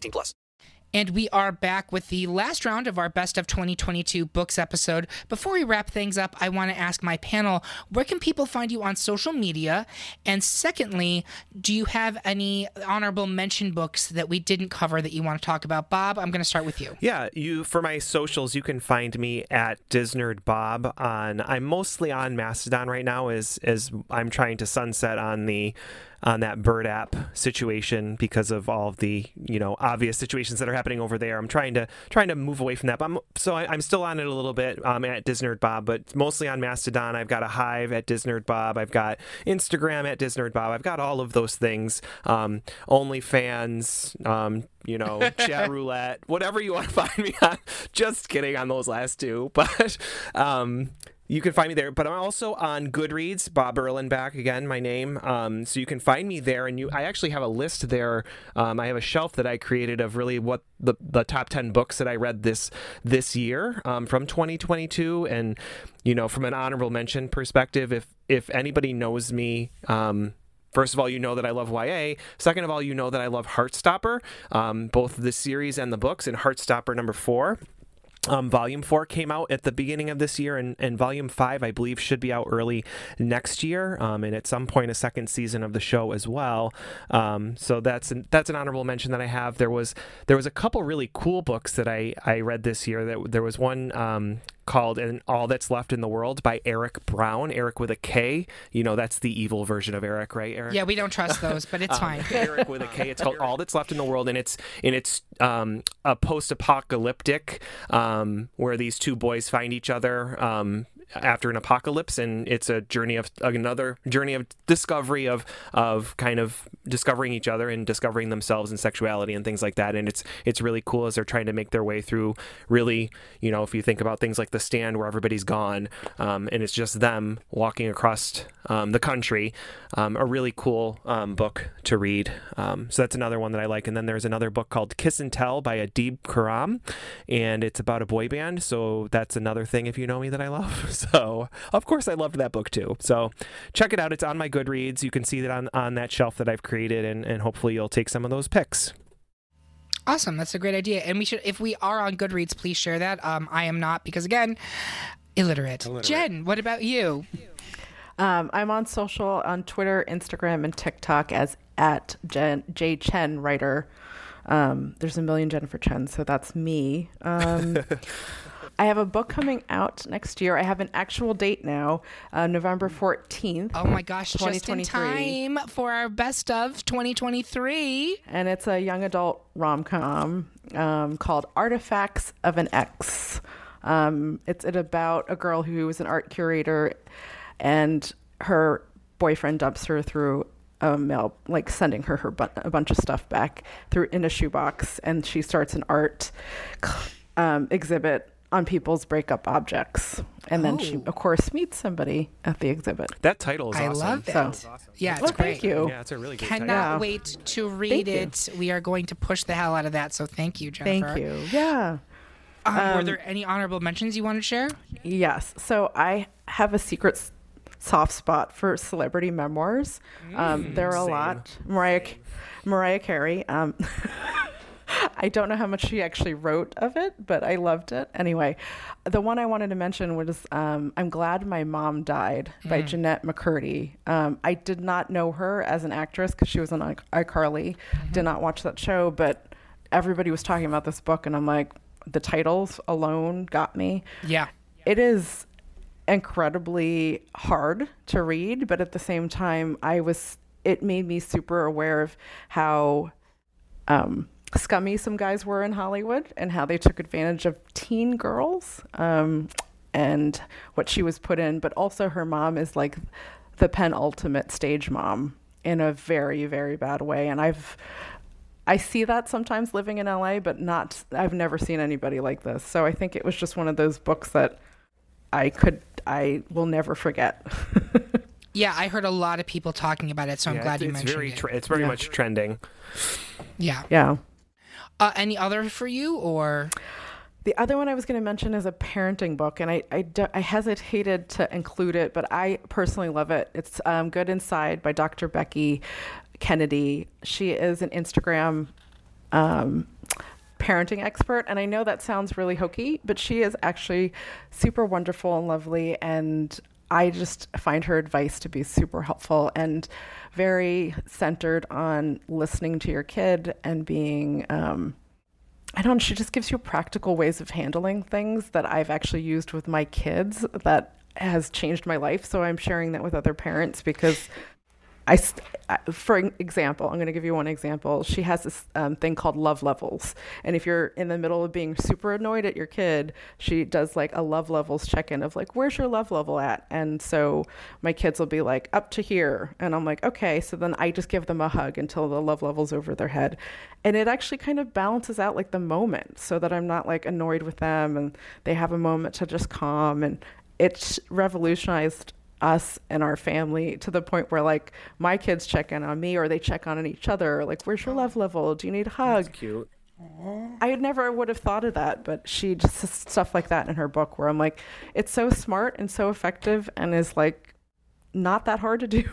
18 plus. And we are back with the last round of our Best of 2022 Books episode. Before we wrap things up, I want to ask my panel where can people find you on social media? And secondly, do you have any honorable mention books that we didn't cover that you want to talk about? Bob, I'm going to start with you. Yeah, you for my socials, you can find me at Disnerd Bob on. I'm mostly on Mastodon right now, as as I'm trying to sunset on the on that bird app situation because of all of the you know obvious situations that are happening over there. I'm trying to trying to move away from that, but I'm, so I, am still on it a little bit um, at Disnerd Bob, but mostly on Mastodon. I've got a Hive at Disnerd Bob. I've got Instagram at Disnerd Bob. I've got all of those things. Um, OnlyFans. Um, you know, chat roulette, whatever you want to find me on. Just kidding on those last two, but um, you can find me there. But I'm also on Goodreads, Bob Erlenback again, my name. Um, so you can find me there, and you. I actually have a list there. Um, I have a shelf that I created of really what the the top ten books that I read this this year um, from 2022, and you know, from an honorable mention perspective, if if anybody knows me. Um, First of all, you know that I love YA. Second of all, you know that I love Heartstopper, um, both the series and the books, and Heartstopper number four. Um, volume four came out at the beginning of this year, and, and volume five, I believe, should be out early next year, um, and at some point a second season of the show as well. Um, so that's an, that's an honorable mention that I have. There was there was a couple really cool books that I I read this year. That there was one um, called "And All That's Left in the World" by Erik Brown. Eric with a K. You know that's the evil version of Eric, right? Eric. Yeah, we don't trust those, but it's fine. Eric with a K. It's called "All That's Left in the World," and it's and it's um, a post-apocalyptic um, where these two boys find each other um, after an apocalypse, and it's a journey of another journey of discovery of of kind of discovering each other and discovering themselves and sexuality and things like that. And it's it's really cool as they're trying to make their way through. Really, you know, if you think about things like the stand where everybody's gone, um, and it's just them walking across um, the country, um, a really cool um, book to read. Um, so that's another one that I like. And then there's another book called Kiss and Tell by Adib Khorram, and it's about a boy band. So that's another thing, if you know me, that I love. So, of course, I loved that book too. So, check it out. It's on my Goodreads. You can see that on, on that shelf that I've created, and, and hopefully, you'll take some of those picks. Awesome, that's a great idea. And we should, if we are on Goodreads, please share that. Um, I am not because again, illiterate. Jen, what about you? Um, I'm on social on Twitter, Instagram, and TikTok as at Jen, J Chen writer. Um, there's a million Jennifer Chen, so that's me. Um, I have a book coming out next year. I have an actual date now, uh, November 14th. Oh my gosh, just in time for our best of 2023. And it's a young adult rom com um, called Artifacts of an Ex. Um, it's it about a girl who is an art curator and her boyfriend dumps her through a mail, like sending her, her bu- a bunch of stuff back through in a shoebox. And she starts an art um, exhibit on people's breakup objects. And then she, Oh. of course, meets somebody at the exhibit. That title is I awesome. love it. So- Yeah, it's Well, great. thank you. Yeah, it's a really good Cannot title. Yeah. wait to read Thank you. it. We are going to push the hell out of that. So thank you, Jennifer. Thank you. Yeah. Um, were there any honorable mentions you want to share? Yes. So I have a secret soft spot for celebrity memoirs. Um, there are a lot. Mariah, Mariah Carey. Um, I don't know how much she actually wrote of it, but I loved it. Anyway, the one I wanted to mention was um, I'm Glad My Mom Died by Mm. Jennette McCurdy. Um, I did not know her as an actress because she was on I- iCarly. Did not watch that show, but everybody was talking about this book, and I'm like, the titles alone got me. Yeah. It is incredibly hard to read, but at the same time, I was it made me super aware of how um, scummy some guys were in Hollywood and how they took advantage of teen girls um, and what she was put in. But also, her mom is like the penultimate stage mom in a very, very bad way. And I've I see that sometimes living in LA, but not I've never seen anybody like this. So I think it was just one of those books that I could I will never forget. Yeah, I heard a lot of people talking about it, so I'm Yeah, glad it's, you it's mentioned very it. tre- it's very Yeah. much trending. yeah. yeah. Uh, any other for you or? The other one I was going to mention is a parenting book, and I, I, I hesitated to include it, but I personally love it. It's um, Good Inside by Dr. Becky Kennedy. She is an Instagram um, parenting expert, and I know that sounds really hokey, but she is actually super wonderful and lovely, and I just find her advice to be super helpful and very centered on listening to your kid and being. Um, I don't. She just gives you practical ways of handling things that I've actually used with my kids that has changed my life. So I'm sharing that with other parents because I, for example, I'm going to give you one example. She has this um, thing called love levels, and if you're in the middle of being super annoyed at your kid, she does like a love levels check-in of like, where's your love level at? And so my kids will be like up to here, and I'm like, okay. So then I just give them a hug until the love level's over their head, and it actually kind of balances out like the moment, so that I'm not like annoyed with them, and they have a moment to just calm, and it's revolutionized us and our family to the point where like my kids check in on me or they check on each other like where's your love level? Do you need a hug? That's Cute. i never would have thought of that but she just stuff like that in her book where i'm like it's so smart and so effective and is like not that hard to do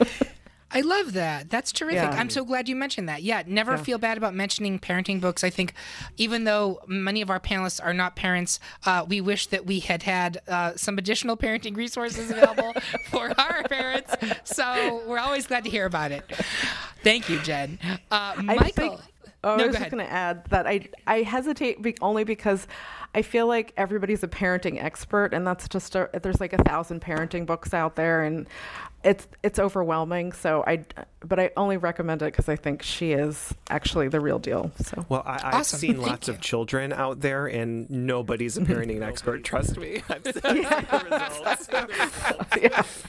I love that. That's terrific. Yeah. I'm so glad you mentioned that. Yeah, never Yeah. feel bad about mentioning parenting books. I think, even though many of our panelists are not parents, uh, we wish that we had had uh, some additional parenting resources available for our parents. So we're always glad to hear about it. Thank you, Jen. Uh, I Michael. think- Oh, No, I was just going to add that I I hesitate be, only because I feel like everybody's a parenting expert, and that's just a, there's like a thousand parenting books out there, and it's it's overwhelming. So I, but I only recommend it because I think she is actually the real deal. So Well, I, I've Awesome. seen Thank lots you. of children out there, and nobody's a parenting expert. Trust me. I've seen the results. The results.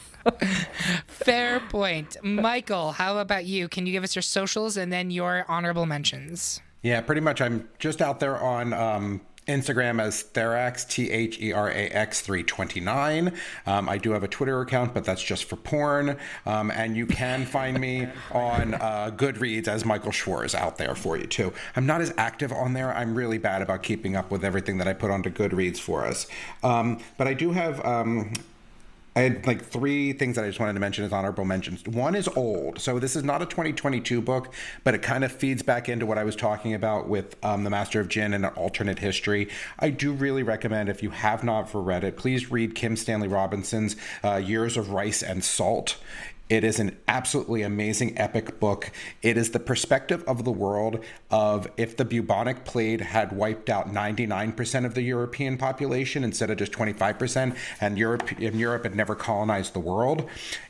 Fair point. Michael, how about you? Can you give us your socials and then your honorable mentions? Yeah, pretty much. I'm just out there on um, Instagram as Therax, T H E R A X 329. Um, I do have a Twitter account, but that's just for porn. Um, and you can find me on uh, Goodreads as Michael Schwarz out there for you, too. I'm not as active on there. I'm really bad about keeping up with everything that I put onto Goodreads for us. Um, but I do have. I had like three things that I just wanted to mention as honorable mentions. One is old. So this is not a 2022 book, but it kind of feeds back into what I was talking about with um, The Master of Djinn and an alternate history. I do really recommend, if you have not read it, please read Kim Stanley Robinson's uh, Years of Rice and Salt. It is an absolutely amazing epic book. It is the perspective of the world of if the bubonic plague had wiped out 99% of the European population instead of just 25%, and Europe and Europe had never colonized the world.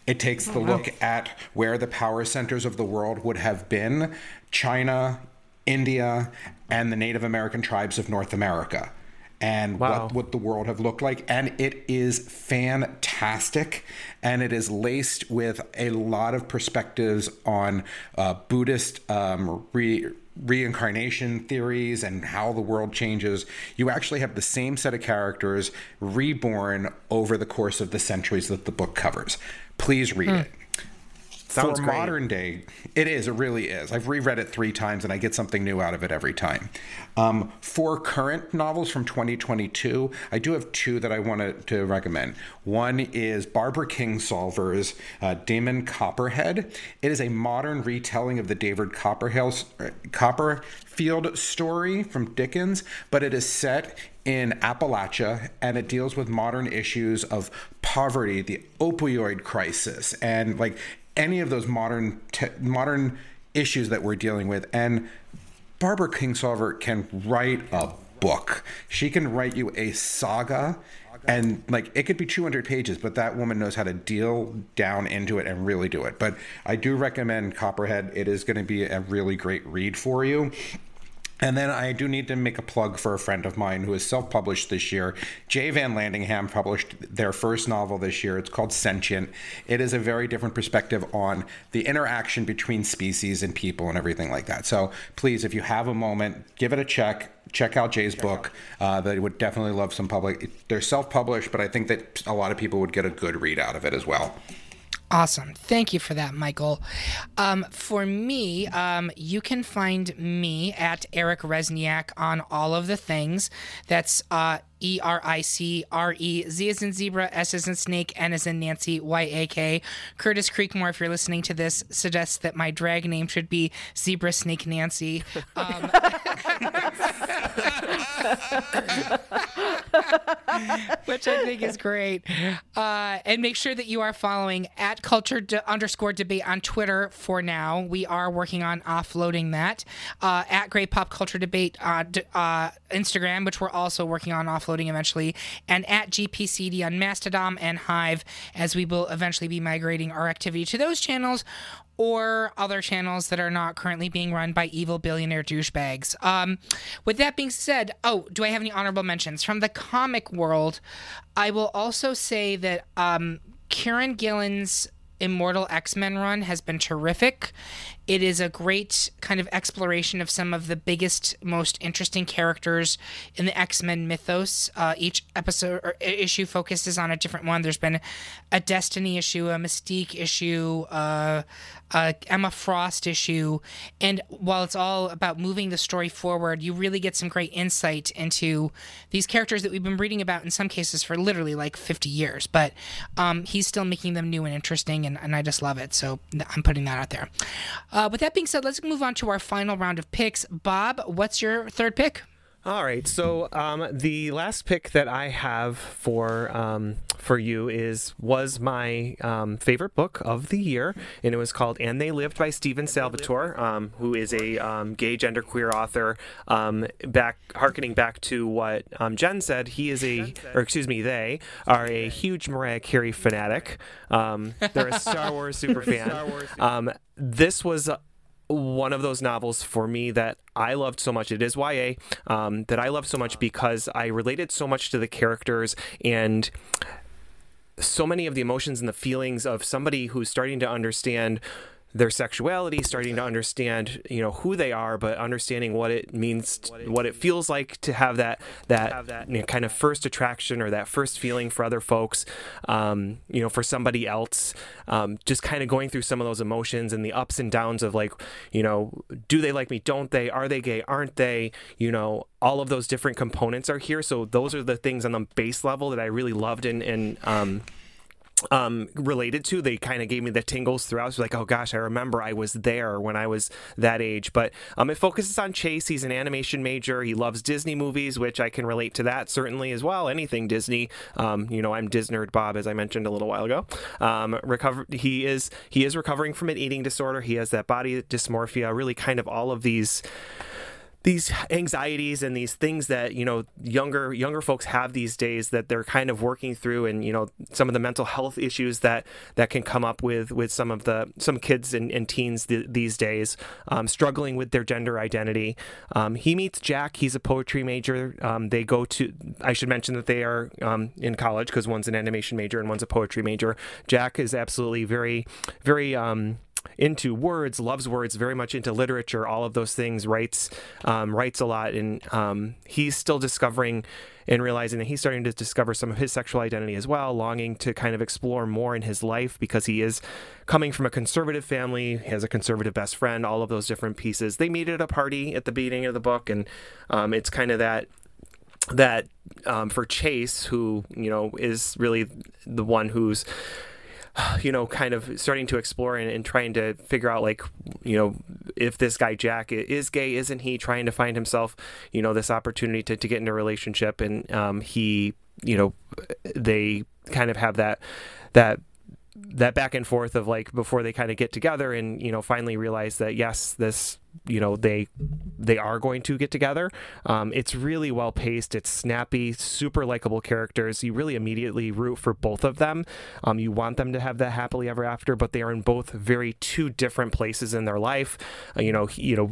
It takes the look at where the power centers of the world would have been: China, India, and the Native American tribes of North America and Wow. what would the world have looked like. And it is fantastic. And it is laced with a lot of perspectives on uh, buddhist um, re- reincarnation theories and how the world changes. You actually have the same set of characters reborn over the course of the centuries that the book covers. Please read it Sounds for great. modern day, it is. It really is. I've reread it three times, and I get something new out of it every time. Um, for current novels from 2022, I do have two that I wanted to recommend. One is Barbara Kingsolver's uh, Demon Copperhead. It is a modern retelling of the David Copperfield story from Dickens, but it is set in Appalachia and it deals with modern issues of poverty, the opioid crisis, and like any of those modern te- modern issues that we're dealing with. And Barbara Kingsolver can write a book. She can write you a saga and like it could be 200 pages but that woman knows how to deal down into it and really do it but i do recommend copperhead it is going to be a really great read for you and then I do need to make a plug for a friend of mine who is self published this year. Jay Van Landingham published their first novel this year. It's called Sentient. It is a very different perspective on the interaction between species and people and everything like that. So please, if you have a moment, give it a check. Check out Jay's book. Uh, they would definitely love some public. They're self published, but I think that a lot of people would get a good read out of it as well. Awesome. Thank you for that, Michael. Um, for me, um, you can find me at Eric Rezsnyak on all of the things. That's uh, E R I C R E Z as in zebra, S as in snake, N as in Nancy, Y A K. Curtis Creekmore, if you're listening to this, suggests that my drag name should be Zebra Snake Nancy. Um, which I think is great. Uh, and make sure that you are following at culture de- underscore debate on Twitter for now. We are working on offloading that. Uh, at Great Pop Culture Debate uh, d- uh, Instagram, which we're also working on offloading eventually. And at GPCD on Mastodon and Hive, as we will eventually be migrating our activity to those channels or other channels that are not currently being run by evil billionaire douchebags. Um, with that being said, oh, do I have any honorable mentions from the comic world? I will also say that um, Kieron Gillen's Immortal X Men run has been terrific. It is a great kind of exploration of some of the biggest, most interesting characters in the X Men mythos. Uh, each episode or issue focuses on a different one. There's been a Destiny issue, a Mystique issue, uh, a Emma Frost issue, and while it's all about moving the story forward, you really get some great insight into these characters that we've been reading about in some cases for literally like 50 years. But um, he's still making them new and interesting, and, and I just love it. So I'm putting that out there. Uh, Uh, with that being said, let's move on to our final round of picks. Bob, what's your third pick? All right. So um, the last pick that I have for um, for you is was my um, favorite book of the year, and it was called "And They Lived" by Steven Salvatore, um, who is a um, gay genderqueer author. Um, back harkening back to what Jen said, he is a, or excuse me, they are a huge Mariah Carey fanatic. they're a Star Wars super fan. this was one of those novels for me that I loved so much. It is YA um, that I loved so much because I related so much to the characters and so many of the emotions and the feelings of somebody who's starting to understand their sexuality, starting to understand, you know, who they are, but understanding what it means, what it feels like to have that that you know, kind of first attraction or that first feeling for other folks, um, you know, for somebody else. Um, just kind of going through some of those emotions and the ups and downs of like, you know, do they like me? Don't they? Are they gay? Aren't they? You know, all of those different components are here. So those are the things on the base level that I really loved and and um, um, related to. They kind of gave me the tingles throughout. So like, oh gosh, I remember I was there when I was that age. But um, it focuses on Chase. He's an animation major. He loves Disney movies, which I can relate to that certainly as well. Anything Disney. Um, you know, I'm Disnerd Bob, as I mentioned a little while ago. Um, recover. He is he is recovering from an eating disorder. He has that body dysmorphia. Really, kind of all of these these anxieties and these things that you know younger younger folks have these days that they're kind of working through and you know some of the mental health issues that that can come up with with some of the some kids and, and teens th- these days um, struggling with their gender identity. Um, he meets jack. He's a poetry major. Um, they go to i should mention that they are um, in college because one's an animation major and one's a poetry major. Jack is absolutely very very um, into words, loves words, very much into literature, all of those things. Writes um, writes a lot, and um, he's still discovering and realizing that he's starting to discover some of his sexual identity as well, longing to kind of explore more in his life because he is coming from a conservative family, he has a conservative best friend, all of those different pieces. They meet at a party at the beginning of the book, and um, it's kind of that that um, for Chase, who you know is really the one who's you know, kind of starting to explore and, and, trying to figure out, like, you know, if this guy Jack is gay, isn't he? Trying to find himself, you know, this opportunity to, to get into a relationship, and um, he, you know, they kind of have that that that back and forth of like before they kind of get together and you know finally realize that yes this you know they they are going to get together. Um, it's really well paced. It's snappy super likable characters. You really immediately root for both of them. Um, you want them to have that happily ever after but they are in both very two different places in their life. Uh, you know you know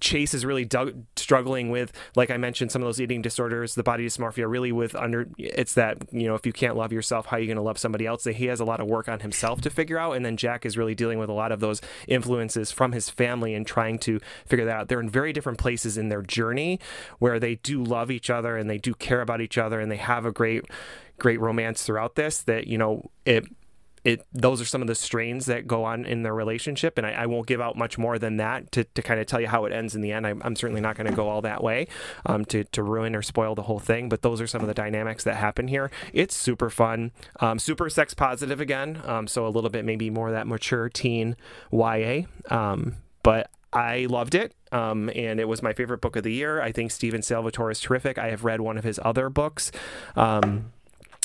Chase is really dug- struggling with, like I mentioned, some of those eating disorders, the body dysmorphia. Really, with under it's that you know if you can't love yourself, how are you going to love somebody else? That he has a lot of work on himself to figure out, and then Jack is really dealing with a lot of those influences from his family and trying to figure that out. They're in very different places in their journey where they do love each other and they do care about each other and they have a great, great romance throughout this. That you know it it those are some of the strains that go on in their relationship and I, I won't give out much more than that to, to kind of tell you how it ends in the end I'm, I'm certainly not going to go all that way um, to, to ruin or spoil the whole thing but those are some of the dynamics that happen here it's super fun um, super sex positive again um, so a little bit maybe more that mature teen YA um, but I loved it, um, and it was my favorite book of the year. I think Steven Salvatore is terrific. I have read one of his other books. Um,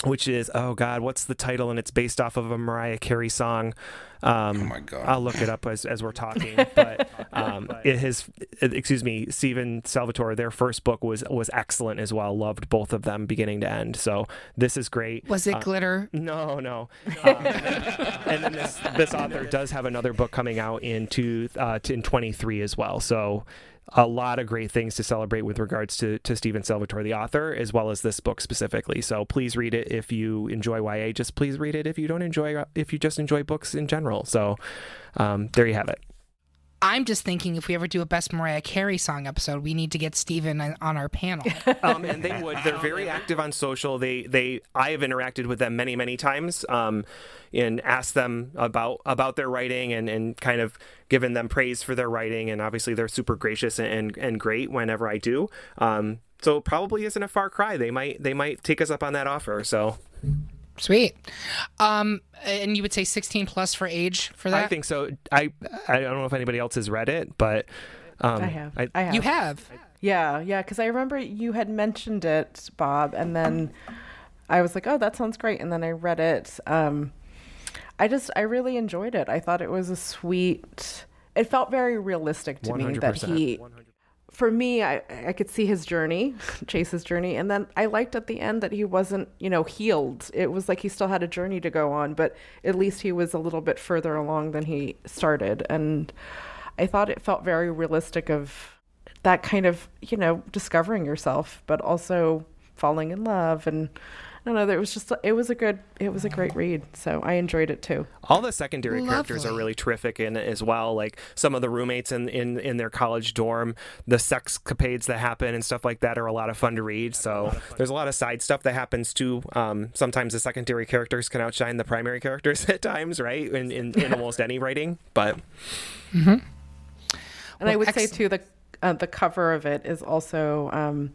which is oh god, what's the title? And it's based off of a Mariah Carey song. Um, oh my god! I'll look it up as, as we're talking. But um, it has, excuse me, Steven Salvatore. Their first book was was excellent as well. Loved both of them, beginning to end. So this is great. Was it uh, glitter? No, no. Um, and then this this author does have another book coming out in two uh, in twenty three as well. So a lot of great things to celebrate with regards to, to Steven Salvatore, the author, as well as this book specifically. So please read it if you enjoy YA. Just please read it if you don't enjoy, if you just enjoy books in general. So um, there you have it. I'm just thinking if we ever do a best Mariah Carey song episode, we need to get Steven on our panel. um, and they would. They're very active on social. They they I have interacted with them many many times. Um, and asked them about about their writing and, and kind of given them praise for their writing and obviously they're super gracious and, and great whenever I do. Um, so probably isn't a far cry. They might they might take us up on that offer. So Sweet. Um, and you would say 16 plus for age for that? I think so. I I don't know if anybody else has read it, but um, I have. I, I have. You have. Yeah, yeah. Because I remember you had mentioned it, Bob, and then I was like, "Oh, that sounds great," and then I read it. Um, I just I really enjoyed it. I thought it was a sweet. It felt very realistic to 100%. me that he 100% for me, I, I could see his journey, Chase's journey. And then I liked at the end that he wasn't, you know, healed. It was like he still had a journey to go on, but at least he was a little bit further along than he started. And I thought it felt very realistic of that kind of, you know, discovering yourself, but also falling in love and no, no, it was just it was a good it was a great read. So I enjoyed it too. All the secondary Lovely. characters are really terrific in it as well. Like some of the roommates in, in in their college dorm, the sex capades that happen and stuff like that are a lot of fun to read. So there's a lot of side stuff that happens too. Um, sometimes the secondary characters can outshine the primary characters at times, right? In in, in almost any writing, but. Mm-hmm. And well, I would ex- say too the uh, the cover of it is also um,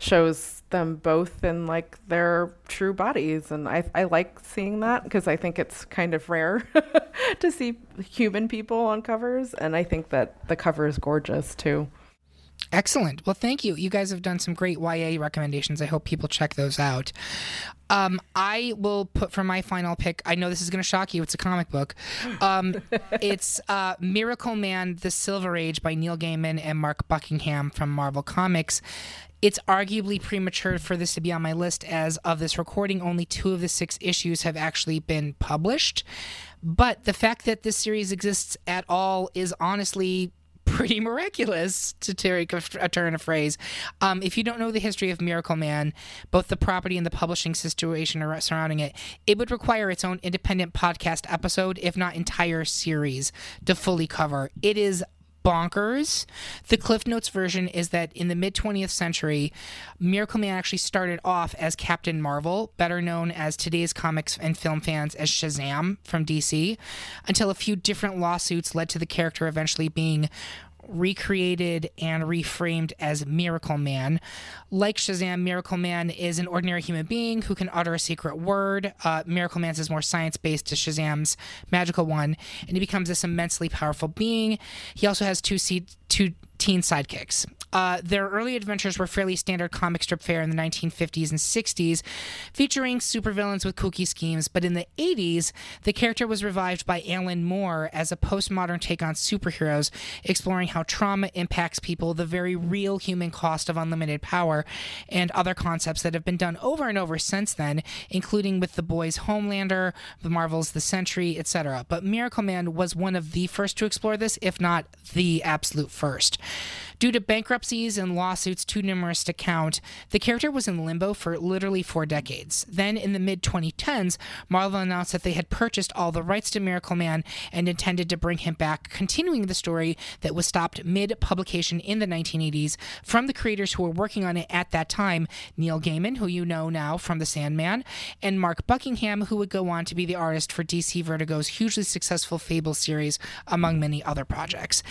shows them both in like their true bodies and i, I like seeing that because i think it's kind of rare to see human people on covers and i think that the cover is gorgeous too Excellent. Well, thank you. You guys have done some great YA recommendations. I hope people check those out. Um, I will put for my final pick. I know this is going to shock you. It's a comic book. Um, it's uh, Miracleman: The Silver Age by Neil Gaiman and Mark Buckingham from Marvel Comics. It's arguably premature for this to be on my list, as of this recording, only two of the six issues have actually been published. But the fact that this series exists at all is honestly pretty miraculous, to a, a turn of phrase. Um, if you don't know the history of Miracleman, both the property and the publishing situation surrounding it, it would require its own independent podcast episode, if not entire series, to fully cover. It is bonkers. The Cliff Notes version is that in the mid 20th century, Miracleman actually started off as Captain Marvel, better known as today's comics and film fans as Shazam from DC, until a few different lawsuits led to the character eventually being recreated and reframed as Miracleman. Like Shazam, Miracleman is an ordinary human being who can utter a secret word. Uh, Miracleman's is more science based to Shazam's magical one, and he becomes this immensely powerful being. He also has two, seed, two teen sidekicks. Uh, their early adventures were fairly standard comic strip fare in the 1950s and 60s, featuring supervillains with kooky schemes. But in the 80s, the character was revived by Alan Moore as a postmodern take on superheroes, exploring how trauma impacts people, the very real human cost of unlimited power, and other concepts that have been done over and over since then, including with The Boys Homelander, The Marvels The Sentry, etc. But Miracleman was one of the first to explore this, if not the absolute first. Due to bankruptcies and lawsuits too numerous to count, the character was in limbo for literally four decades. Then, in the mid 2010s, Marvel announced that they had purchased all the rights to Miracleman and intended to bring him back, continuing the story that was stopped mid publication in the 1980s from the creators who were working on it at that time Neil Gaiman, who you know now from The Sandman, and Mark Buckingham, who would go on to be the artist for DC Vertigo's hugely successful Fable series, among many other projects.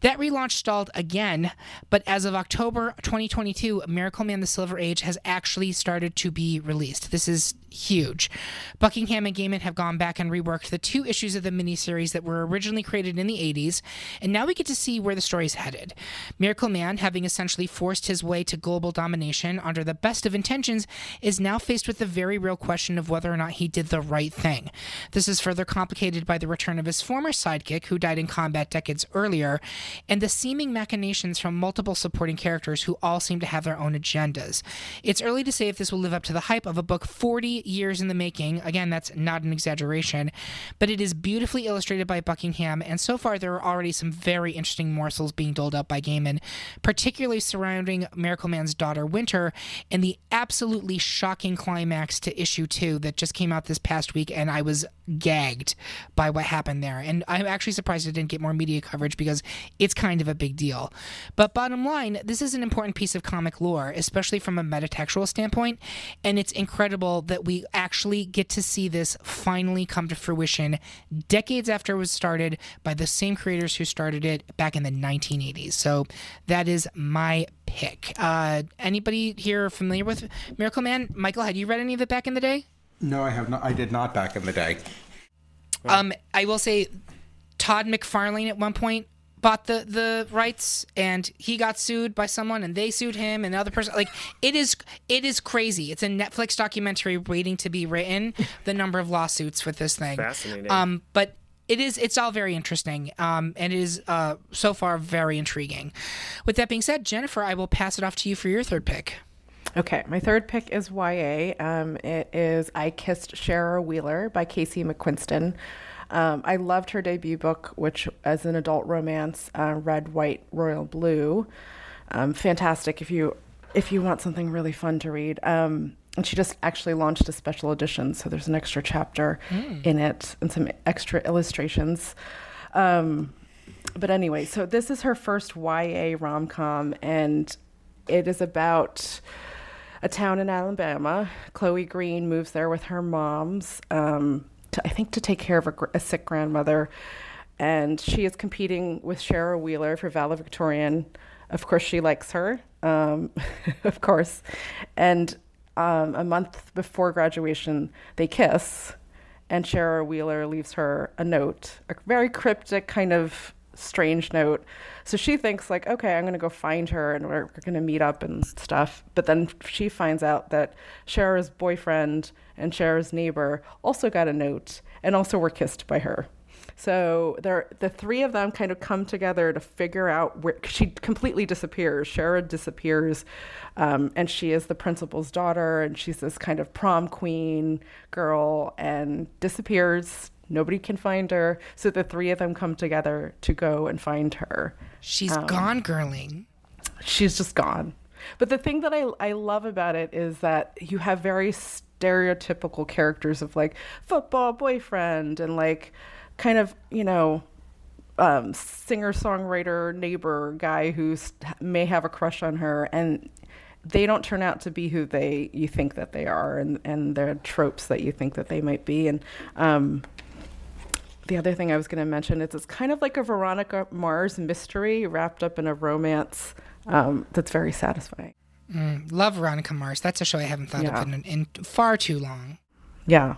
That relaunch stalled again but as of October 2022, Miracleman the Silver Age has actually started to be released. This is huge. Buckingham and Gaiman have gone back and reworked the two issues of the miniseries that were originally created in the 80s, and now we get to see where the story's headed. Miracleman, having essentially forced his way to global domination under the best of intentions, is now faced with the very real question of whether or not he did the right thing. This is further complicated by the return of his former sidekick, who died in combat decades earlier, and the seeming machinations from multiple supporting characters who all seem to have their own agendas. It's early to say if this will live up to the hype of a book 40 years in the making. Again, that's not an exaggeration, but it is beautifully illustrated by Buckingham, and so far there are already some very interesting morsels being doled out by Gaiman, particularly surrounding Miracleman's daughter Winter and the absolutely shocking climax to issue two that just came out this past week, and I was gagged by what happened there. And I'm actually surprised it didn't get more media coverage because it's kind of a big deal. But bottom line, this is an important piece of comic lore, especially from a metatextual standpoint, and it's incredible that we actually get to see this finally come to fruition decades after it was started by the same creators who started it back in the 1980s. So that is my pick. Uh, anybody here familiar with Miracleman? Michael, had you read any of it back in the day? No, I have not. I did not back in the day. Um, I will say, Todd McFarlane at one point bought the the rights and he got sued by someone and they sued him and the other person like it is it is crazy it's a netflix documentary waiting to be written the number of lawsuits with this thing Fascinating. um but it is it's all very interesting um, and it is uh, so far very intriguing with that being said jennifer i will pass it off to you for your third pick Okay, my third pick is YA. Um, it is I Kissed Shara Wheeler by Casey McQuiston. Um, I loved her debut book, which as an adult romance, uh, Red, White, Royal Blue. Um, fantastic if you if you want something really fun to read. Um, and she just actually launched a special edition, so there's an extra chapter Mm. in it and some extra illustrations. Um, but anyway, so this is her first YA rom com, and it is about a town in Alabama. Chloe Green moves there with her moms, um, to, I think to take care of a, a sick grandmother. And she is competing with Shara Wheeler for valedictorian. Of course, she likes her, um, of course. And um, a month before graduation, they kiss. And Shara Wheeler leaves her a note, a very cryptic kind of strange note. So she thinks like, okay, I'm gonna go find her and we're, we're gonna meet up and stuff. But then she finds out that Shara's boyfriend and Shara's neighbor also got a note and also were kissed by her. So they're the three of them kind of come together to figure out where she completely disappears. Shara disappears, um, and she is the principal's daughter, and she's this kind of prom queen girl, and disappears. Nobody can find her. So the three of them come together to go and find her. She's um, gone, girling. She's just gone. But the thing that I, I love about it is that you have very stereotypical characters of like football boyfriend and like kind of, you know, um, singer songwriter neighbor guy who may have a crush on her. And they don't turn out to be who they you think that they are and, and the tropes that you think that they might be. And um, the other thing I was going to mention is it's kind of like a Veronica Mars mystery wrapped up in a romance um, that's very satisfying. Mm, love Veronica Mars. That's a show I haven't thought yeah. of in, in, far too long. Yeah.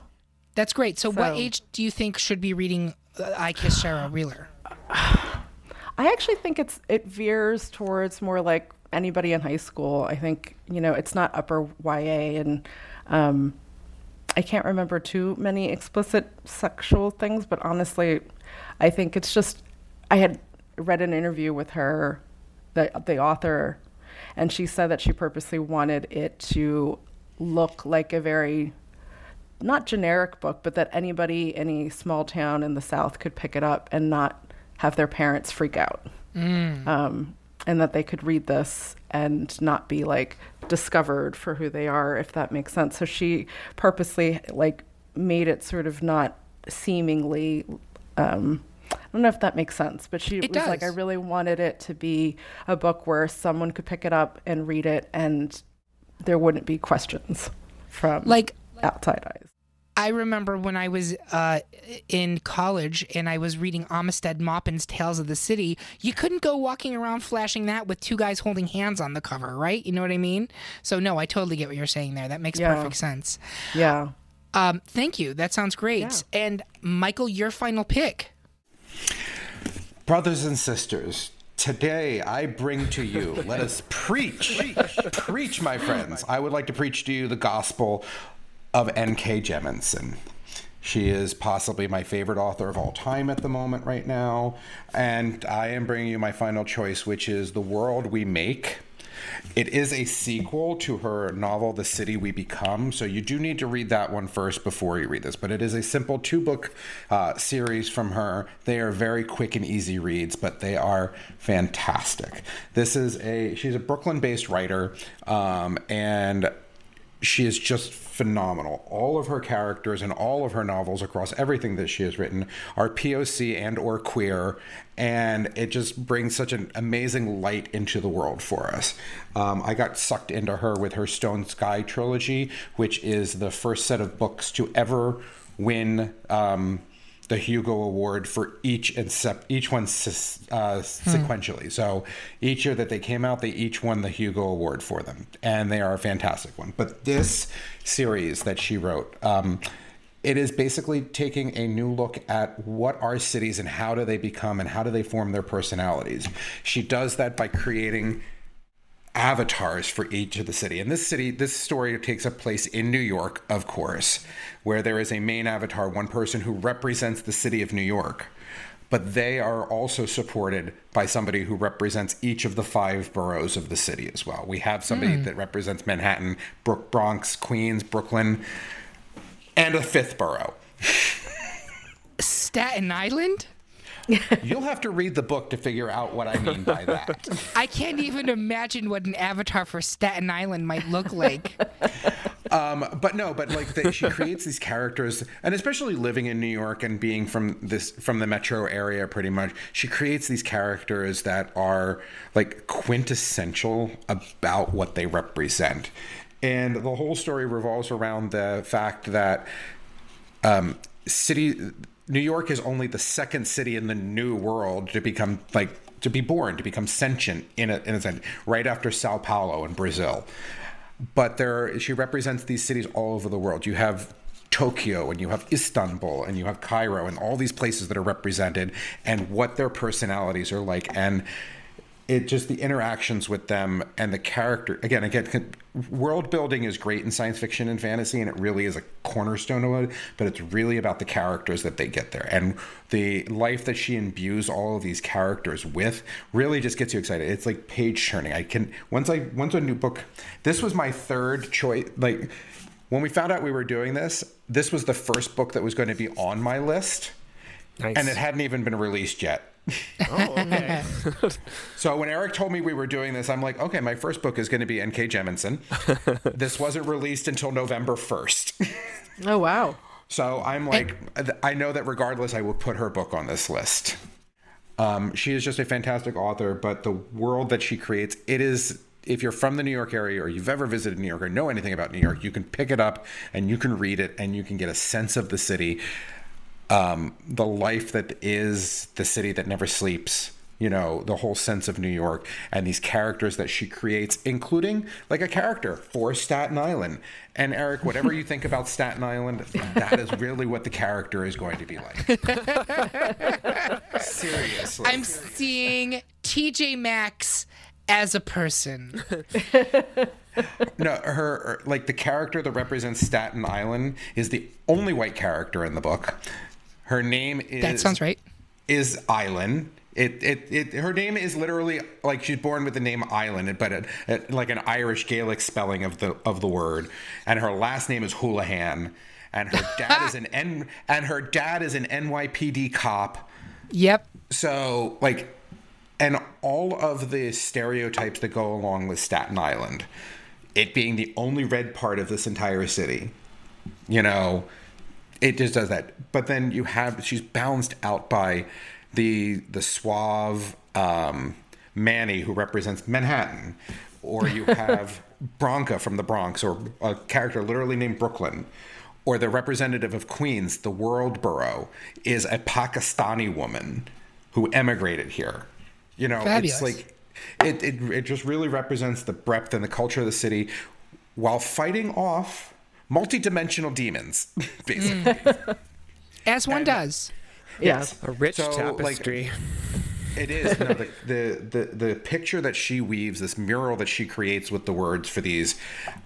That's great. So, so, what age do you think should be reading uh, I Kiss Shara Wheeler? I actually think it's it veers towards more like anybody in high school. I think you know it's not upper YA, and um, I can't remember too many explicit sexual things. But honestly, I think it's just I had read an interview with her the the author, and she said that she purposely wanted it to look like a very not generic book, but that anybody, any small town in the South could pick it up and not have their parents freak out. Mm. Um, and that they could read this and not be like discovered for who they are, if that makes sense. So she purposely like made it sort of not seemingly um, I don't know if that makes sense, but she it was does. like, I really wanted it to be a book where someone could pick it up and read it and there wouldn't be questions from like outside eyes. I remember when I was uh, in college and I was reading Armistead Maupin's Tales of the City, you couldn't go walking around flashing that with two guys holding hands on the cover, right? You know what I mean? So, no, I totally get what you're saying there. That makes yeah. perfect sense. Yeah. Um, thank you. That sounds great. Yeah. And Michael, your final pick. Brothers and sisters, today I bring to you, let us preach, preach, preach, my friends. I would like to preach to you the gospel of N.K. Jemisin. She is possibly my favorite author of all time at the moment, right now. And I am bringing you my final choice, which is The World We Make it is a sequel to her novel, The City We Become. So you do need to read that one first before you read this. But it is a simple two book uh, series from her. They are very quick and easy reads, but they are fantastic. This is a, she's a Brooklyn based writer. Um, and she is just phenomenal. All of her characters and all of her novels across everything that she has written are POC and or queer, and it just brings such an amazing light into the world for us. Um, I got sucked into her with her Stone Sky trilogy, which is the first set of books to ever win um, the Hugo Award for each except each one uh, hmm. sequentially. So each year that they came out, they each won the Hugo Award for them, and they are a fantastic one. But this series that she wrote. Um, it is basically taking a new look at what are cities and how do they become and how do they form their personalities. She does that by creating avatars for each of the city. And this city, this story takes a place in New York, of course, where there is a main avatar, one person who represents the city of New York. But they are also supported by somebody who represents each of the five boroughs of the city as well. We have somebody mm. that represents Manhattan, Bronx, Queens, Brooklyn, and a fifth borough. Staten Island? You'll have to read the book to figure out what I mean by that. I can't even imagine what an avatar for Staten Island might look like. Um, but no, but like the, she creates these characters, and especially living in New York and being from this from the metro area, pretty much, she creates these characters that are like quintessential about what they represent, and the whole story revolves around the fact that um, city New York is only the second city in the new world to become like to be born, to become sentient in a, in a sense, right after Sao Paulo in Brazil. But there, she represents these cities all over the world. You have Tokyo and you have Istanbul and you have Cairo and all these places that are represented and what their personalities are like and it just the interactions with them and the character again again world building is great in science fiction and fantasy, and it really is a cornerstone of it. But it's really about the characters that they get there, and the life that she imbues all of these characters with really just gets you excited. It's like page turning. I can once I once a new book. This was my third choice. Like when we found out we were doing this, this was the first book that was going to be on my list, Nice. and it hadn't even been released yet. Oh, okay. So when Eric told me we were doing this, I'm like, okay, my first book is going to be N.K. Jemisin. this wasn't released until November 1st. Oh wow. so I'm like, I know that regardless, I will put her book on this list. Um, she is just a fantastic author, but the world that she creates, it is. If you're from the New York area or you've ever visited New York or know anything about New York, you can pick it up and you can read it and you can get a sense of the city um, the life that is the city that never sleeps you know the whole sense of new york and these characters that she creates including like a character for staten island. And eric whatever you think about staten island that is really what the character is going to be like. Seriously. I'm seeing TJ Maxx as a person. no her her- like the character that represents staten island is the only white character in the book her name is That sounds right. is Island. It, it, it, her name is literally like she's born with the name Island, but it, it, like an Irish Gaelic spelling of the of the word. And her last name is Houlihan, and her dad is an N, and her dad is an NYPD cop. Yep. So like, and all of the stereotypes that go along with Staten Island, it being the only red part of this entire city, you know, it just does that. But then you have she's balanced out by the the suave um, Manny who represents Manhattan, or you have Bronca from the Bronx, or a character literally named Brooklyn, or the representative of Queens, the World Borough, is a Pakistani woman who emigrated here. You know, Fabulous. it's like it, it it just really represents the breadth and the culture of the city while fighting off multi-dimensional demons basically. As one does. Yes. A rich So, like, tapestry. it is. No the, the the the picture that she weaves this mural that she creates with the words for these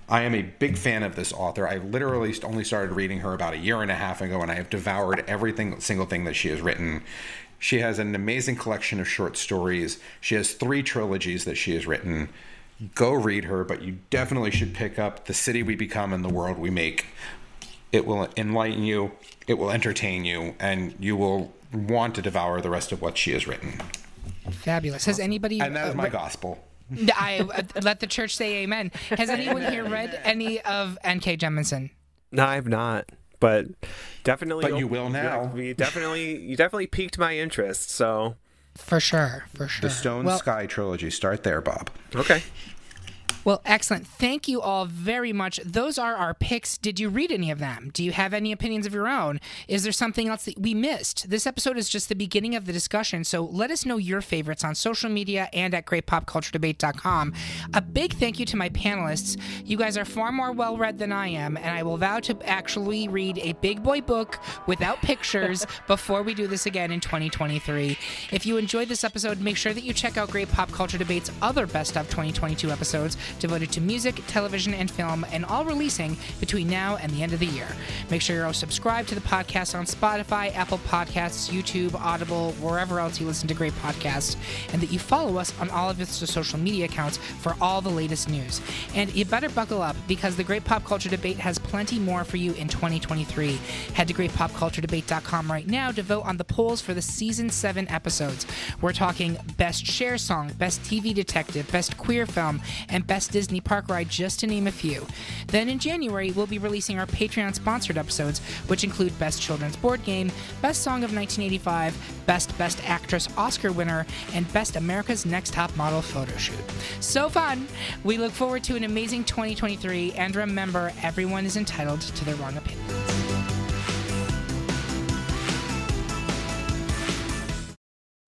i am a big fan of this author. I literally only started reading her about a year and a half ago and i have devoured everything single thing that she has written. She has an amazing collection of short stories. She has three trilogies that she has written go read her but you definitely should pick up the city we become and the world we make it will enlighten you it will entertain you and you will want to devour the rest of what she has written Fabulous. Has anybody? and that is uh, my gospel I uh, let the church say amen. Has anyone here read any of N.K. Jemisin? No, I've not. But definitely. But you will now. We definitely, you definitely piqued my interest. So For sure, for sure. the stone well, sky trilogy start there bob okay. Well, excellent. Thank you all very much. Those are our picks. Did you read any of them? Do you have any opinions of your own? Is there something else that we missed? This episode is just the beginning of the discussion, so let us know your favorites on social media and at greatpopculturedebate.com. A big thank you to my panelists. You guys are far more well read than I am, and I will vow to actually read a big boy book without pictures before we do this again in 2023. If you enjoyed this episode, make sure that you check out Great Pop Culture Debate's other Best of 2022 episodes devoted to music, television, and film, and all releasing between now and the end of the year. Make sure you're all subscribed to the podcast on Spotify, Apple Podcasts, YouTube, Audible, wherever else you listen to great podcasts, and that you follow us on all of its social media accounts for all the latest news. And you better buckle up because the Great Pop Culture Debate has plenty more for you in 2023. Head to greatpopculturedebate.com right now to vote on the polls for the season 7 episodes. We're talking best Cher song, best TV detective, best queer film, and best Disney park ride, just to name a few. Then in January, we'll be releasing our Patreon sponsored episodes, which include best children's board game, best song of 1985, best best actress Oscar winner, and best America's Next Top Model photo shoot. So fun! We look forward to an amazing 2023, and remember, everyone is entitled to their wrong opinion.